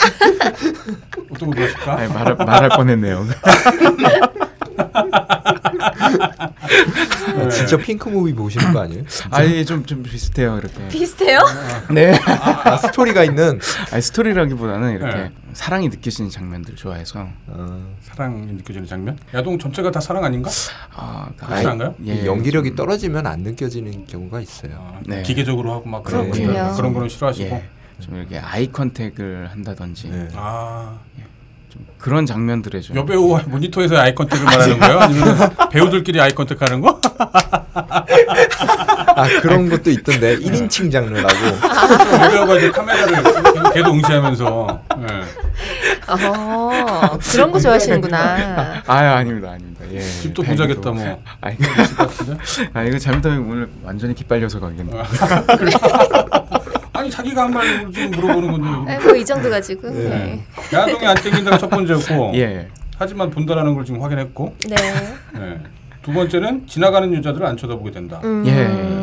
어떤 거 좋아하실까? 아니, 말할, 말할 뻔했네요. 네. 진짜 핑크 무비 보시는 거 아니에요? 아니 좀좀 비슷해요 이렇게. 비슷해요? 네. 아, 스토리가 있는 아니 스토리라기보다는 이렇게 네. 사랑이 느껴지는 장면들 좋아해서. 어, 사랑이 느껴지는 장면? 야동 전체가 다 사랑 아닌가? 아, 그렇지 않나요? 예. 연기력이 떨어지면 안 느껴지는 경우가 있어요. 아, 네. 기계적으로 하고 막 그런 그런 거는 싫어하시고. 예. 좀 이렇게 아이 컨택을 한다든지 네. 아좀 그런 장면들에 좀 여배우와 모니터에서 아이 컨택을 말하는 거예요? 아니면 배우들끼리 아이 컨택하는 거? 아 그런 것도 있던데 1인칭 장르라고. 여배우가 이제 카메라를 계속- 응시하면서. 예. 어, 그런 거 좋아하시는구나. 아 아닙니다 아닙니다. 예. 집도. 보자겠다 뭐. 아이, 같은데? 아 이거 잘못하면 오늘 완전히 기빨려서 가겠네. 아니 자기가 한 말을 좀 물어보는 건데 뭐이 정도 가지고. 네. 네. 야동이 안 땡긴다가 첫 번째였고 예. 하지만 본다라는 걸 지금 확인했고 네. 예. 두 번째는 지나가는 여자들을 안 쳐다보게 된다. 음. 예.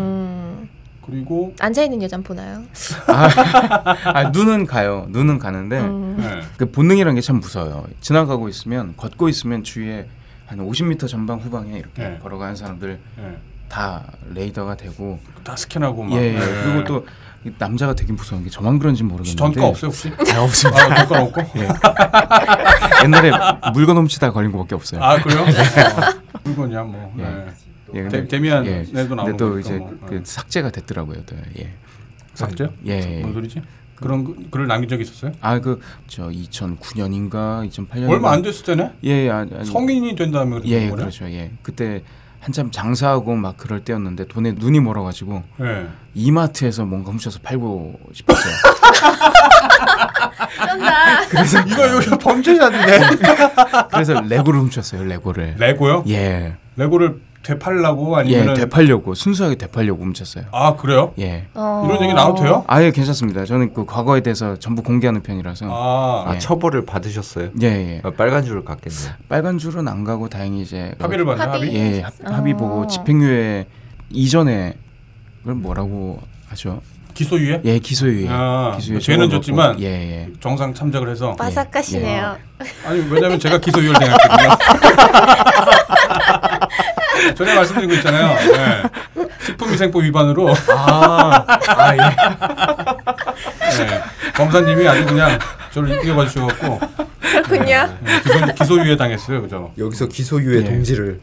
그리고 앉아 있는 여잔 보나요? 아, 아 눈은 가요. 눈은 가는데 음. 예. 그 본능이란 게참 무서워요. 지나가고 있으면 걷고 있으면 주위에 한 50m 전방 후방에 이렇게 네. 걸어가는 사람들 예. 다 레이더가 되고 다 스캔하고 막. 예, 예. 그리고 또이 남자가 되게 무서운 게 저만 그런지 모르겠는데 전과 없어요 혹시? 아, 없습니다. 아, 전과 없고? 예. 옛날에 물건 훔치다 걸린 거밖에 없어요. 아 그래요? 어, 물건이야 뭐. 예. 예. 예, 데- 데 미안 예. 애도 나오고 근데 또 이제 뭐. 그 예. 삭제가 됐더라고요. 또. 예. 삭제요? 예. 뭔 소리지? 그런 그- 글을 남긴 적이 있었어요? 아 그 저 2009년인가 2008년 얼마 안 됐을 때네? 예, 예, 아니, 아니, 성인이 된 다음에 그런 예, 거네? 그렇죠. 예. 그때 한참 장사하고 막 그럴 때였는데 돈에 눈이 멀어가지고 네. 이마트에서 뭔가 훔쳐서 팔고 싶었어요. 쩐다. 그래서 이거 이거 범죄자인데. 그래서 레고를 훔쳤어요. 레고를. 레고요? 예, 레고를 되팔라고 예, 아니면 되팔려고 순수하게 되팔려고 훔쳤어요. 아 그래요? 예. 어. 이런 얘기 나와도 돼요? 아예 괜찮습니다. 저는 그 과거에 대해서 전부 공개하는 편이라서. 아아 예. 처벌을 받으셨어요? 예, 예. 아, 빨간 줄을 갔겠네요. 빨간 줄은 안 가고 다행히 이제 합의를 받나 합의? 합의? 예, 합, 합의 어. 보고 집행유예 이전에 그걸 뭐라고 하죠? 기소유예? 예, 기소유예. 아, 기소유예 죄는 졌지만. 예, 예. 정상 참작을 해서 빠삭하시네요. 아니 왜냐면 제가 기소유예를 당했거든요. 전에 말씀드린 거 있잖아요. 네. 식품위생법 위반으로 아, 아 예. 네. 검사님이 아주 그냥 저를 이겨봐 주셔갖고 그렇군요. 네. 기소, 기소유예 당했어요, 그죠? 여기서 기소유예 예. 동지를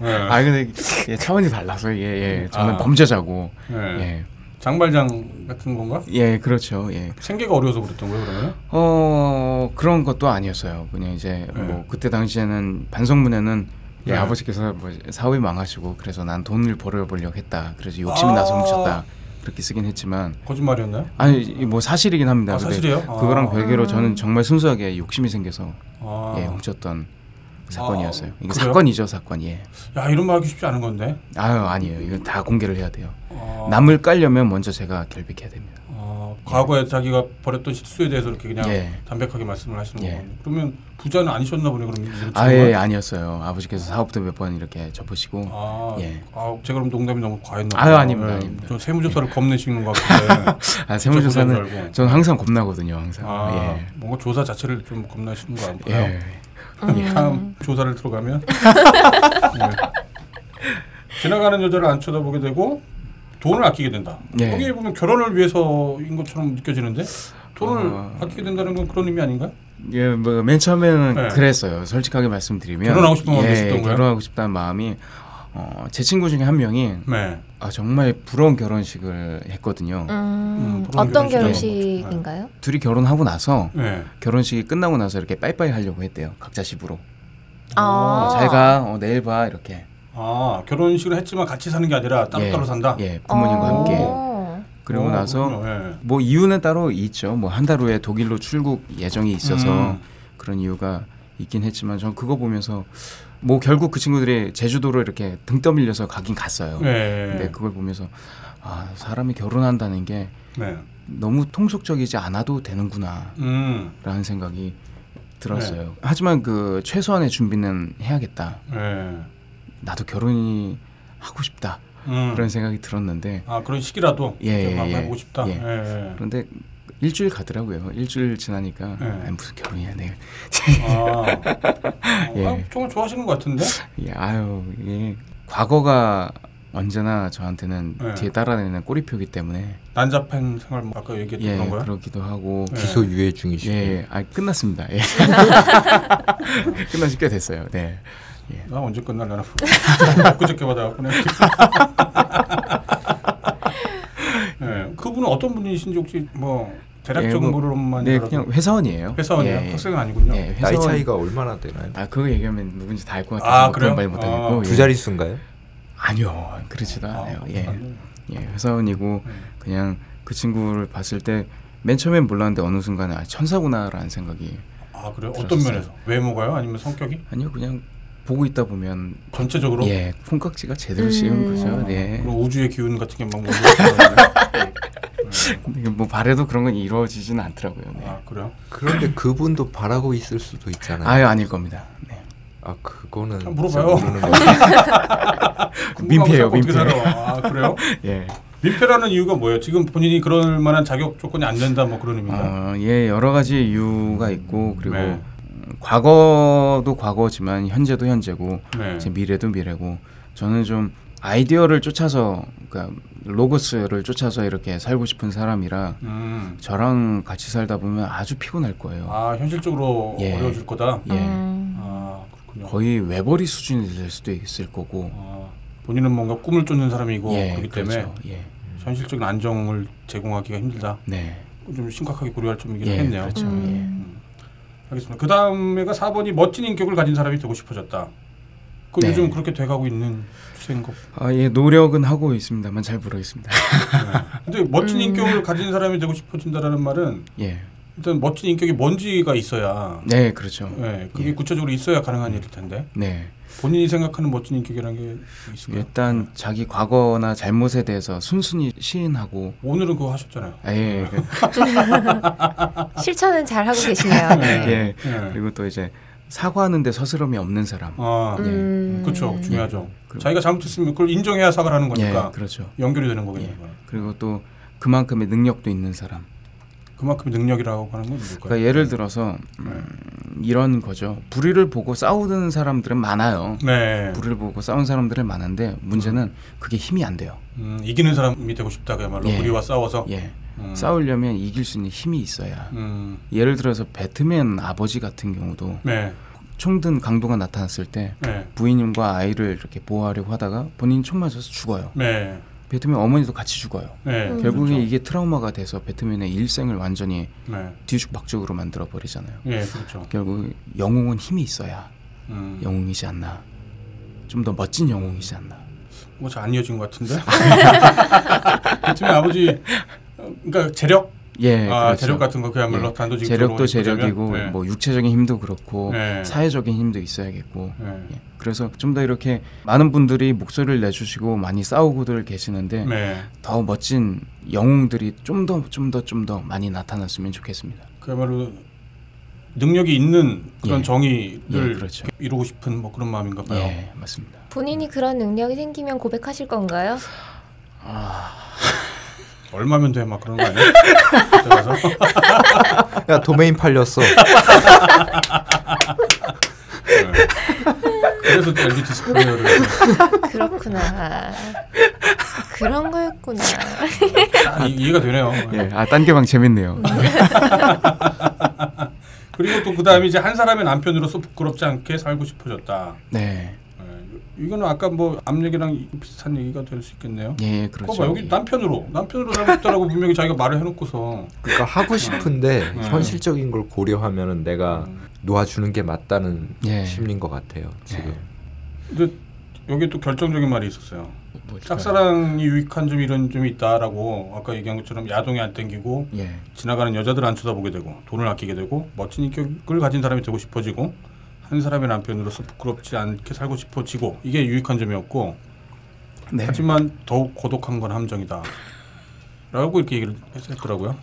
네. 아 근데 예, 차원이 달라서 예, 예. 저는 아. 범죄자고. 네. 예. 장발장 같은 건가? 예, 그렇죠. 예. 생계가 어려워서 그랬던 거예요, 그러면? 어, 그런 것도 아니었어요. 그냥 이제 네. 뭐 그때 당시에는 반성문에는 예, 네. 아버지께서 뭐 사업이 망하시고 그래서 난 돈을 벌어보려고 했다. 그래서 욕심이 아. 나서 훔쳤다. 그렇게 쓰긴 했지만 거짓말이었나요? 아니 이뭐 사실이긴 합니다. 아, 근데 사실이에요? 그거랑 아. 별개로 음. 저는 정말 순수하게 욕심이 생겨서 아. 예, 훔쳤던 사건이었어요. 이게 그래요? 사건이죠, 사건. 예. 야 이런 말 하기 쉽지 않은 건데. 아유 아니에요. 이건 다 공개를 해야 돼요. 아. 남을 깔려면 먼저 제가 결백해야 됩니다. 아, 과거에 자기가 벌였던 실수에 대해서 이렇게 그냥 예. 담백하게 말씀을 하시는 예. 거군요. 그러면 부자는 아니셨나 보네 그럼 아예? 아니었어요. 아버지께서 사업도 몇 번 이렇게 접으시고 아, 예. 아, 제가 그럼 농담이 너무 과했나 아유. 아닙니다, 예, 아닙니다. 저 세무조사를 겁내시는 것 같은데. 아 세무조사는. 저는 항상 겁나거든요. 항상. 아, 예. 뭔가 조사 자체를 좀 겁나시는 거 예. 아닐까요? 음. 다음 조사를 들어가면 네. 지나가는 여자를 안 쳐다보게 되고 돈을 아끼게 된다. 네. 여기 보면 결혼을 위해서인 것처럼 느껴지는데 돈을 어. 아끼게 된다는 건 그런 의미 아닌가요? 예, 뭐 맨 처음에는 네. 그랬어요. 솔직하게 말씀드리면 결혼하고 싶은 마음이 예, 있었던 거예요? 결혼하고 싶다는 마음이 어, 제 친구 중에 한 명이 네. 아, 정말 부러운 결혼식을 했거든요. 음, 음, 어떤 결혼식인가요? 둘이 결혼하고 나서 네. 결혼식이 끝나고 나서 이렇게 빠이빠이 하려고 했대요. 각자 집으로. 아. 어, 잘 가. 어, 내일 봐. 이렇게. 아 결혼식을 했지만 같이 사는 게 아니라 따로따로 예, 산다. 예, 부모님과 어. 함께. 그리고 어, 나서. 예. 뭐 이유는 따로 있죠. 뭐 한 달 후에 독일로 출국 예정이 있어서 음. 그런 이유가 있긴 했지만 전 그거 보면서 뭐 결국 그 친구들이 제주도로 이렇게 등 떠밀려서 가긴 갔어요. 네. 근데 그걸 보면서 아 사람이 결혼한다는 게 네. 너무 통속적이지 않아도 되는구나라는 음. 생각이 들었어요. 하지만 그 최소한의 준비는 해야겠다. 네. 나도 결혼이 하고 싶다 음. 그런 생각이 들었는데 아 그런 시기라도 예, 좀 예, 예. 해보고 싶다. 예. 예. 그런데 일주일 가더라고요. 일주일 지나니까 네. 아니, 무슨 결혼이야 내가. 아, 어, 예. 아, 정말 좋아하시는 것 같은데. 예, 아유 이게 과거가 언제나 저한테는 네. 뒤에 따라다니는 꼬리표기 때문에 난잡한 생활 뭐 아까 얘기했던 예 그런 거야? 그러기도 하고 네. 기소 유예 중이시고 예, 아 끝났습니다. 예. 끝난 지꽤 됐어요. 네. 나 언제 끝날려나 그저께 받아갖고네. 네, 그분은 어떤 분이신지 혹시 뭐 대략적인 예, 뭐, 네, 그냥 회사원이에요. 회사원이에요. 예, 예. 학생은 아니군요. 예, 나이 회사원. 차이가 얼마나 되나요? 아 그거 얘기하면 누군지 다 알 것 같아서 아, 뭐? 그런 말 못하겠고 아, 예. 두 자릿수인가요? 아니요 그렇지도 아, 않아요. 예. 예, 회사원이고 음. 그냥 그 친구를 봤을 때 맨 처음엔 몰랐는데 어느 순간에 아, 천사구나라는 생각이 아 그래요? 어떤. 면에서? 외모가요? 아니면 성격이? 아니요 그냥 보고 있다 보면 전체적으로? 예 콩깍지가 제대로 음. 씌운 거죠. 아, 네. 그럼 우주의 기운 같은 게막 몰려오는 근데 뭐 바래도 그런 건 이루어지지는 않더라고요. 네. 아 그래요? 그런데 그분도 바라고 있을 수도 있잖아요. 아유 아닐 겁니다. 네. 아 그거는 아, 물어봐요. 민폐예요, 민폐. 아 그래요? 예. 민폐라는 이유가 뭐예요? 지금 본인이 그럴 만한 자격 조건이 안 된다 뭐 그런 의미인가요? 어, 예 여러 가지 이유가 있고 그리고 네. 음, 과거도 과거지만 현재도 현재고 네. 이제 미래도 미래고 저는 좀 아이디어를 쫓아서 그러니까 로고스를 쫓아서 이렇게 살고 싶은 사람이라 음. 저랑 같이 살다 보면 아주 피곤할 거예요. 아 현실적으로 예. 어려워질 거다. 예. 음. 아 그렇군요. 거의 외벌이 수준이 될 수도 있을 거고. 아, 본인은 뭔가 꿈을 쫓는 사람이고 예, 그렇기 때문에 그렇죠. 예. 현실적인 안정을 제공하기가 힘들다. 네. 좀 심각하게 고려할 점이긴 예, 했네요. 그렇죠. 음. 알겠습니다. 그 다음에가 4번이 멋진 인격을 가진 사람이 되고 싶어졌다. 그 네. 요즘 그렇게 돼가고 있는 추세인 거. 아, 예, 노력은 하고 있습니다만 잘 모르겠습니다. 근데 멋진 음. 인격을 가진 사람이 되고 싶어진다라는 말은 예, 일단 멋진 인격이 뭔지가 있어야. 네, 그렇죠. 예, 그게 예. 구체적으로 있어야 가능한 일일 텐데 네, 본인이 생각하는 멋진 인격이라는 게 있을까요? 일단 자기 과거나 잘못에 대해서 순순히 시인하고, 오늘은 그거 하셨잖아요. 아, 예, 그, 실천은 잘 하고 계시네요. 네. 예, 예. 그리고 또 이제 사과하는데 서스럼이 없는 사람. 아, 음. 그렇죠. 중요하죠. 그리고- 자기가 잘못했으면 그걸 인정해야 사과를 하는 거니까 예, 그렇죠. 연결이 되는 거겠네요. 예. 그리고 또 그만큼의 능력도 있는 사람. 그만큼 능력이라고 하는 건 뭘까요? 그러니까 예를 들어서 음, 이런 거죠. 불의를 보고 싸우는 사람들은 많아요. 네. 불의를 보고 싸운 사람들은 많은데 문제는 그게 힘이 안 돼요. 음, 이기는 사람이 되고 싶다 그야말로 예. 우리와 싸워서. 예. 음. 싸우려면 이길 수 있는 힘이 있어야. 음, 예를 들어서 배트맨 아버지 같은 경우도 네. 총든 강도가 나타났을 때 네. 부인과 아이를 이렇게 보호하려고 하다가 본인이 총 맞아서 죽어요. 네. 배트맨 어머니도 같이 죽어요. 네. 음. 결국에 그렇죠. 이게 트라우마가 돼서 배트맨의 일생을 완전히 네. 뒤죽박죽으로 만들어 버리잖아요. 예, 그렇죠. 결국 영웅은 힘이 있어야 음. 영웅이지 않나. 좀 더 멋진 영웅이지 않나. 뭐잘안 이어진 것 같은데. 배트맨 아버지, 어, 그러니까 재력, 예, 아 그렇죠. 재력 같은 거 그야말로 예. 단도직입적으로 재력도 재력이고 네. 뭐 육체적인 힘도 그렇고 네. 사회적인 힘도 있어야겠고 네. 예. 그래서 좀 더 이렇게 많은 분들이 목소리를 내주시고 많이 싸우고들 계시는데 네. 더 멋진 영웅들이 좀 더 좀 더 좀 더 많이 나타났으면 좋겠습니다. 그야말로 능력이 있는 그런 예. 정의를 예, 그렇죠. 이루고 싶은 뭐 그런 마음인가 봐요. 예, 맞습니다. 본인이 그런 능력이 생기면 고백하실 건가요? 얼마면 돼? 막 그런 거 아니야? 야 도메인 팔렸어. 네. 그래서 LG 디스플레이어를 그렇구나. 그런 거였구나. 딱 이- 이해가 되네요. 예, 아 딴게방 재밌네요. 그리고 또 그다음에 이제 한 사람의 남편으로서 부끄럽지 않게 살고 싶어졌다. 네, 예, 이거는 아까 뭐앞 얘기랑 비슷한 얘기가 될 수 있겠네요. 예, 그렇죠. 봐 여기 남편으로 남편으로 살고 싶다라고 분명히 자기가 말을 해놓고서 그러니까 하고 싶은데 음. 현실적인 걸 고려하면은 내가 음. 놓아주는 게 맞다는 예. 심리인 것 같아요. 지금. 근데 여기 또 결정적인 말이 있었어요. 뭘까요? 짝사랑이 유익한 점 이런 점이 있다라고 아까 얘기한 것처럼 야동이 안 땡기고 예, 지나가는 여자들 안 쳐다보게 되고 돈을 아끼게 되고 멋진 인격을 가진 사람이 되고 싶어지고 한 사람의 남편으로서 부끄럽지 않게 살고 싶어지고 이게 유익한 점이었고 네. 하지만 더욱 고독한 건 함정이다. 라고 이렇게 얘기를 했- 했더라고요.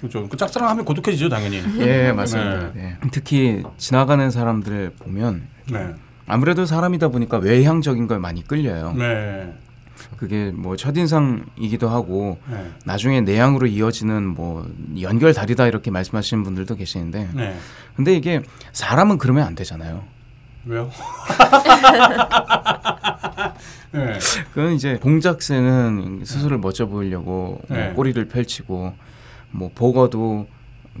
그렇죠. 그 짝사랑하면 고독해지죠 당연히. 예, 맞습니다. 네. 특히 지나가는 사람들을 보면 네. 아무래도 사람이다 보니까 외향적인 걸 많이 끌려요. 네. 그게 뭐 첫인상이기도 하고 네. 나중에 내향으로 이어지는 뭐 연결다리다 이렇게 말씀하시는 분들도 계시는데 네. 근데 이게 사람은 그러면 안 되잖아요. 왜요? 네. 그건 이제 공작새는 스스로를 멋져 보이려고 뭐 네. 꼬리를 펼치고 뭐 보거도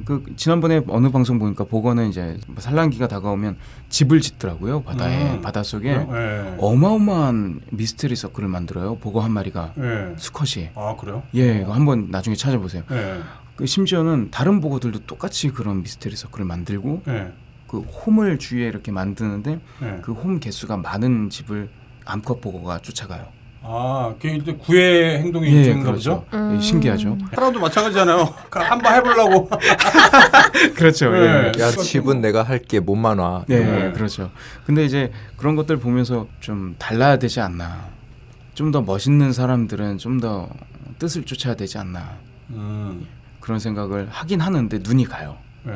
그 지난번에 어느 방송 보니까 보거는 이제 뭐 산란기가 다가오면 집을 짓더라고요 바다에 음. 바다 속에 네. 어마어마한 미스테리 서클을 만들어요 보거 한 마리가 네. 수컷이 아 그래요? 예 이거 한번 나중에 찾아보세요 네. 그 심지어는 다른 보거들도 똑같이 그런 미스테리 서클을 만들고 네. 그 홈을 주위에 이렇게 만드는데 네. 그홈 개수가 많은 집을 암컷 보거가 쫓아가요. 아, 그게 이제 구애 행동이 예, 인가 그렇죠. 보죠? 음. 예, 신기하죠. 사람도 마찬가지잖아요. 그 한번 해보려고. 그렇죠. 네. 야 집은 내가 할게 몸만 와. 네, 네. 그렇죠. 근데 이제 그런 것들 보면서 좀 달라야 되지 않나. 좀 더 멋있는 사람들은 좀 더 뜻을 쫓아야 되지 않나. 음, 그런 생각을 하긴 하는데 눈이 가요. 네.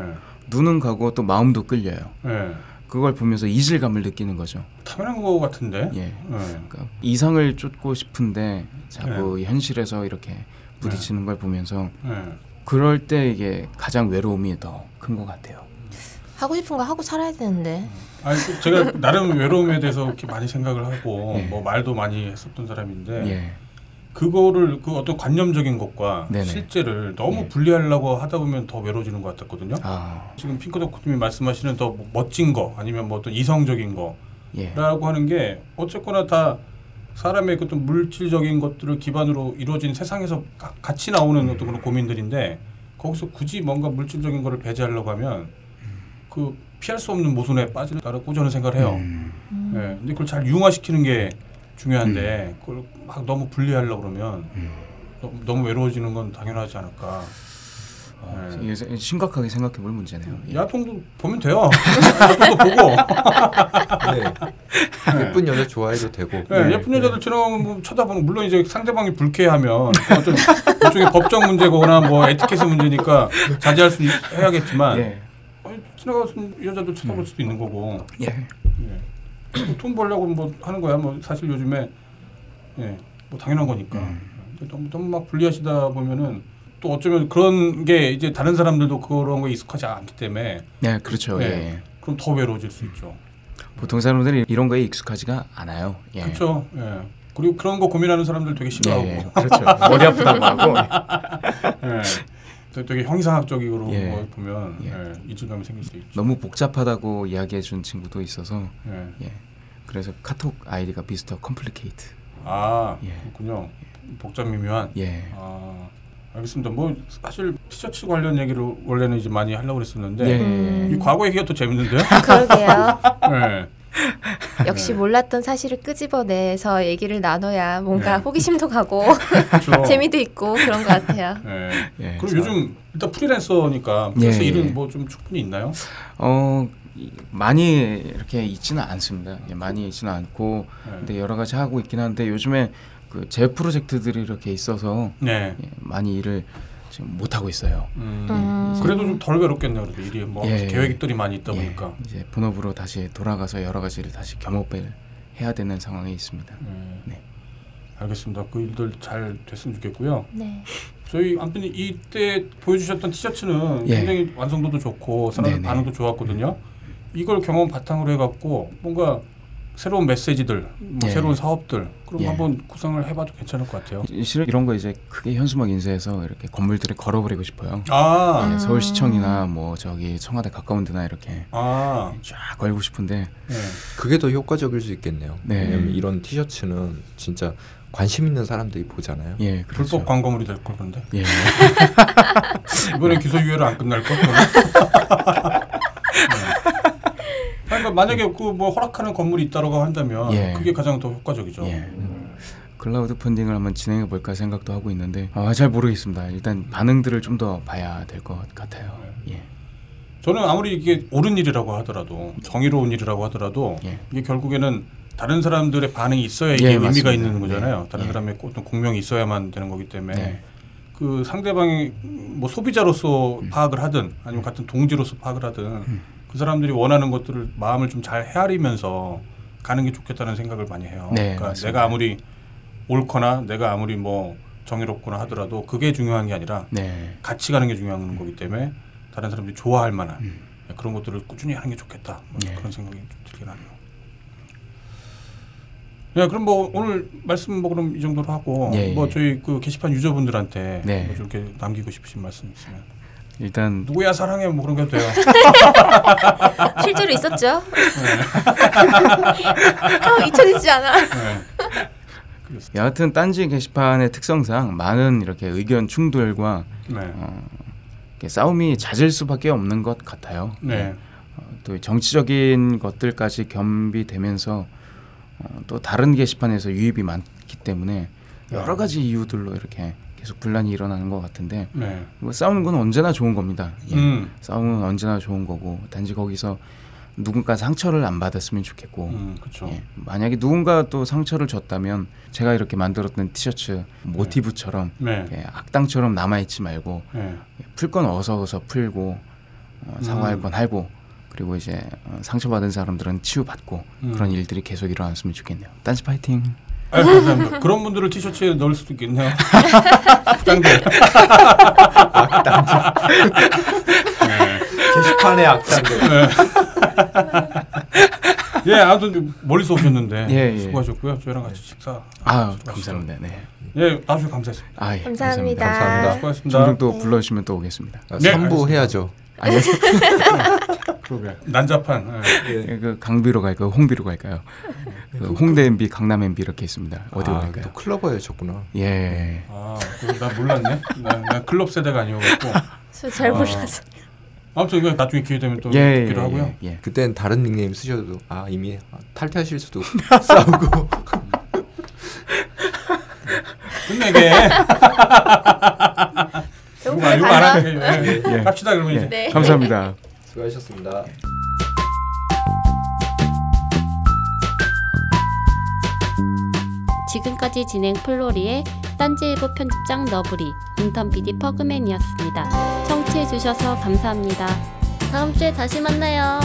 눈은 가고 또 마음도 끌려요. 네. 그걸 보면서 이질감을 느끼는 거죠. 당연한 거 같은데. 예. 네. 그러니까 이상을 쫓고 싶은데 자꾸 현실에서 이렇게 부딪히는 걸 보면서 네. 그럴 때 이게 가장 외로움이 더 큰 것 같아요. 하고 싶은 거 하고 살아야 되는데. 아니 그 제가 나름 외로움에 대해서 이렇게 많이 생각을 하고 예. 뭐 말도 많이 했었던 사람인데 예. 그거를 그 어떤 관념적인 것과 네네. 실제를 너무 예. 분리하려고 하다 보면 더 외로워지는 것 같았거든요. 아, 지금 핑크덕님이 말씀하시는 더뭐 멋진 거 아니면 뭐 어떤 이성적인 예. 거라고 하는 게 어쨌거나 다 사람의 그 어떤 물질적인 것들을 기반으로 이루어진 세상에서 가- 같이 나오는 어떤 그런 고민들인데 거기서 굳이 뭔가 물질적인 거를 배제하려고 하면 그 피할 수 없는 모순에 빠진다고 저는 생각을 해요. 음. 음. 예, 근데 그걸 잘 융화시키는 게 중요한데 그걸 막 너무 분리하려고 그러면 음. 너무, 너무 외로워지는 건 당연하지 않을까. 어, 예. 이게 심각하게 생각해 볼 문제네요. 예. 야통도 보면 돼요. 야통도 보고 네. 예쁜 여자 좋아해도 되고. 예, 네, 예쁜 여자들 지나가면 뭐 쳐다보는 물론 이제 상대방이 불쾌하면 어떤 일종의 법적 문제거나 뭐 에티켓의 문제니까 자제할 수 있- 해야겠지만 예. 아니, 지나가서 여자들 쳐다볼 수도 있는 거고 예. 예. 뭐돈 벌려고 뭐 하는 거야 뭐 사실 요즘에 예, 뭐 당연한 거니까 음. 너무 너무 막 분리하시다 보면은 또 어쩌면 그런 게 이제 다른 사람들도 그런 거에 익숙하지 않기 때문에 네, 그렇죠. 네. 예. 그럼 더 외로워질 수 있죠. 보통 사람들이 이런 거에 익숙하지가 않아요. 예. 그렇죠. 예. 그리고 그런 거 고민하는 사람들 되게 싫어하고 예, 예. 그렇죠. 머리 아프다고 하고. 예. 되- 되게 형이상학적으로 예. 뭐 보면 예. 예. 이질감이 생길 수 있죠. 너무 복잡하다고 이야기해 준 친구도 있어서 예. 예. 그래서 카톡 아이디가 Mr. Complicate. 아 예. 그렇군요. 복잡 미묘한. 예. 아 알겠습니다. 뭐 사실 티셔츠 관련 얘기를 원래는 이제 많이 하려고 예. 음. 이 과거 얘기가 또 재밌는데요. 그러게요. 예. 역시 네. 몰랐던 사실을 끄집어내서 얘기를 나눠야 뭔가 네. 호기심도 가고 그렇죠. 재미도 있고 그런 것 같아요. 예. 예. 그리고 요즘 일단 프리랜서니까 프리랜서 예, 일은 예. 뭐좀 충분히 있나요? 어 이- 많이 이렇게 있지는 않습니다. 예, 많이 있지는 않고 예. 근데 여러 가지 하고 있긴 한데 요즘에 그 제 프로젝트들이 이렇게 있어서 네. 예, 많이 일을 지금 못 하고 있어요. 음. 음. 그래도 좀 덜 외롭겠네요. 그래도 일이 뭐 예. 계획들이 많이 있다 예, 보니까. 이제 본업으로 다시 돌아가서 여러 가지를 다시 겸업을 해야 되는 상황에 있습니다. 예. 네. 알겠습니다. 그 일들 잘 됐으면 좋겠고요. 네. 저희 아무튼 이때 보여주셨던 티셔츠는 예. 굉장히 완성도도 좋고 사람들. 반응도 좋았거든요. 이걸 경험 바탕으로 해갖고 뭔가 새로운 메시지들, 뭐 예. 새로운 사업들 그럼 예. 한번 구상을 해봐도 괜찮을 것 같아요. 이- 실은 이런 거 이제 크게 현수막 인쇄해서 이렇게 건물들에 걸어버리고 싶어요. 아, 음. 예, 서울시청이나 뭐 저기 청와대 가까운 데나 이렇게 아, 쫙 걸고 싶은데 예. 그게 더 효과적일 수 있겠네요. 네. 왜냐면 이런 티셔츠는 진짜 관심 있는 사람들이 보잖아요. 예 그렇죠. 불법 광고물이 될걸 그런데 예. 이번에 기소유예로 안 끝날 걸. 그러니까 만약에 그 뭐 허락하는 건물이 있다라고 한다면 예. 그게 가장 더 효과적이죠. 예. 클라우드 펀딩을 한번 진행해 볼까 생각도 하고 있는데 아, 잘 모르겠습니다. 일단 반응들을 좀 더 봐야 될 것 같아요. 예. 저는 아무리 이게 옳은 일이라고 하더라도 정의로운 일이라고 하더라도 예. 이게 결국에는 다른 사람들의 반응이 있어야 이게 예, 의미가 맞습니다. 있는 거잖아요. 네. 다른 예. 사람의 어떤 공명이 있어야만 되는 거기 때문에 네. 그 상대방이 뭐 소비자로서 음. 파악을 하든 아니면 같은 동지로서 파악을 하든 그 사람들이 원하는 것들을 마음을 좀 잘 헤아리면서 가는 게 좋겠다는 생각을 많이 해요. 네, 그러니까 맞습니다. 내가 아무리 옳거나 내가 아무리 뭐 정의롭거나 하더라도 그게 중요한 게 아니라 네. 같이 가는 게 중요한 거기 때문에 다른 사람들이 좋아할 만한 음. 그런 것들을 꾸준히 하는 게 좋겠다 뭐 네. 그런 생각이 좀 들긴 하네요. 네, 그럼 뭐 오늘 말씀 뭐 그럼 이 정도로 하고 예, 뭐 예. 저희 그 게시판 유저분들한테 네. 뭐 이렇게 남기고 싶으신 말씀 있으면 일단 누구야 사랑해 뭐 그런 게 돼요. 실제로 있었죠? 아, 잊혀지지 않아. 네. 여하튼 딴지 게시판의 특성상 많은 이렇게 의견 충돌과 네. 어, 이렇게 싸움이 잦을 수밖에 없는 것 같아요. 네. 어, 또 정치적인 것들까지 겸비되면서 어, 또 다른 게시판에서 유입이 많기 때문에 여러 가지 이유들로 이렇게 계속 분란이 일어나는 것 같은데 네. 뭐 싸우는 건 언제나 좋은 겁니다. 예. 음. 싸움은 언제나 좋은 거고 단지 거기서 누군가 상처를 안 받았으면 좋겠고 음. 예. 만약에 누군가 또 상처를 줬다면 제가 이렇게 만들었던 티셔츠 모티브처럼 네. 이렇게 악당처럼 남아있지 말고 네. 풀건 어서 어서 풀고 어, 사과할 음. 건 하고 그리고 이제 어, 상처받은 사람들은 치유받고 음. 그런 일들이 계속 일어났으면 좋겠네요. 딴지 파이팅. 아, 감사합니다. 그런 분들을 티셔츠에 넣을 수도 있겠네요. 악당들. 네. 게시판의 악당들. 예, 아무튼 멀리서 오셨는데 예, 예. 수고하셨고요. 저희랑 같이 식사. 아. 감사합니다. 네. 예, 나와주셔서 감사했습니다. 아, 예, 감사합니다. 감사합니다. 수고하셨습니다. 종종 또 불러주시면 또 오겠습니다. 아, 네, 3부 알겠습니다. 해야죠. 아니 그러게. 난잡한. 예. 그 강비로 갈까요? 홍비로 갈까요? 그 홍대 MB, 강남 MB 이렇게 있습니다. 어디로 아, 갈까요? 또 클러버였셨구나. 예. 아, 나 몰랐네. 나, 나 클럽 세대가 아니어갖고. 저잘 아. 몰라서. 아무튼 이거 나중에 기회 되면 또 예, 듣기로 예, 하고요. 예, 예. 그땐 다른 닉네임 쓰셔도 아 이미 탈퇴하실 수도 싸우고 끝내게. 이거 안- 이거. 안 하게. 예. 예. 갑시다 그러면 예. 이제. 네. 감사합니다. 수고하셨습니다. 지금까지 진행 플로리의 딴지일보 편집장 너브리, 인턴 PD 퍼그맨이었습니다. 청취해주셔서 감사합니다. 다음 주에 다시 만나요.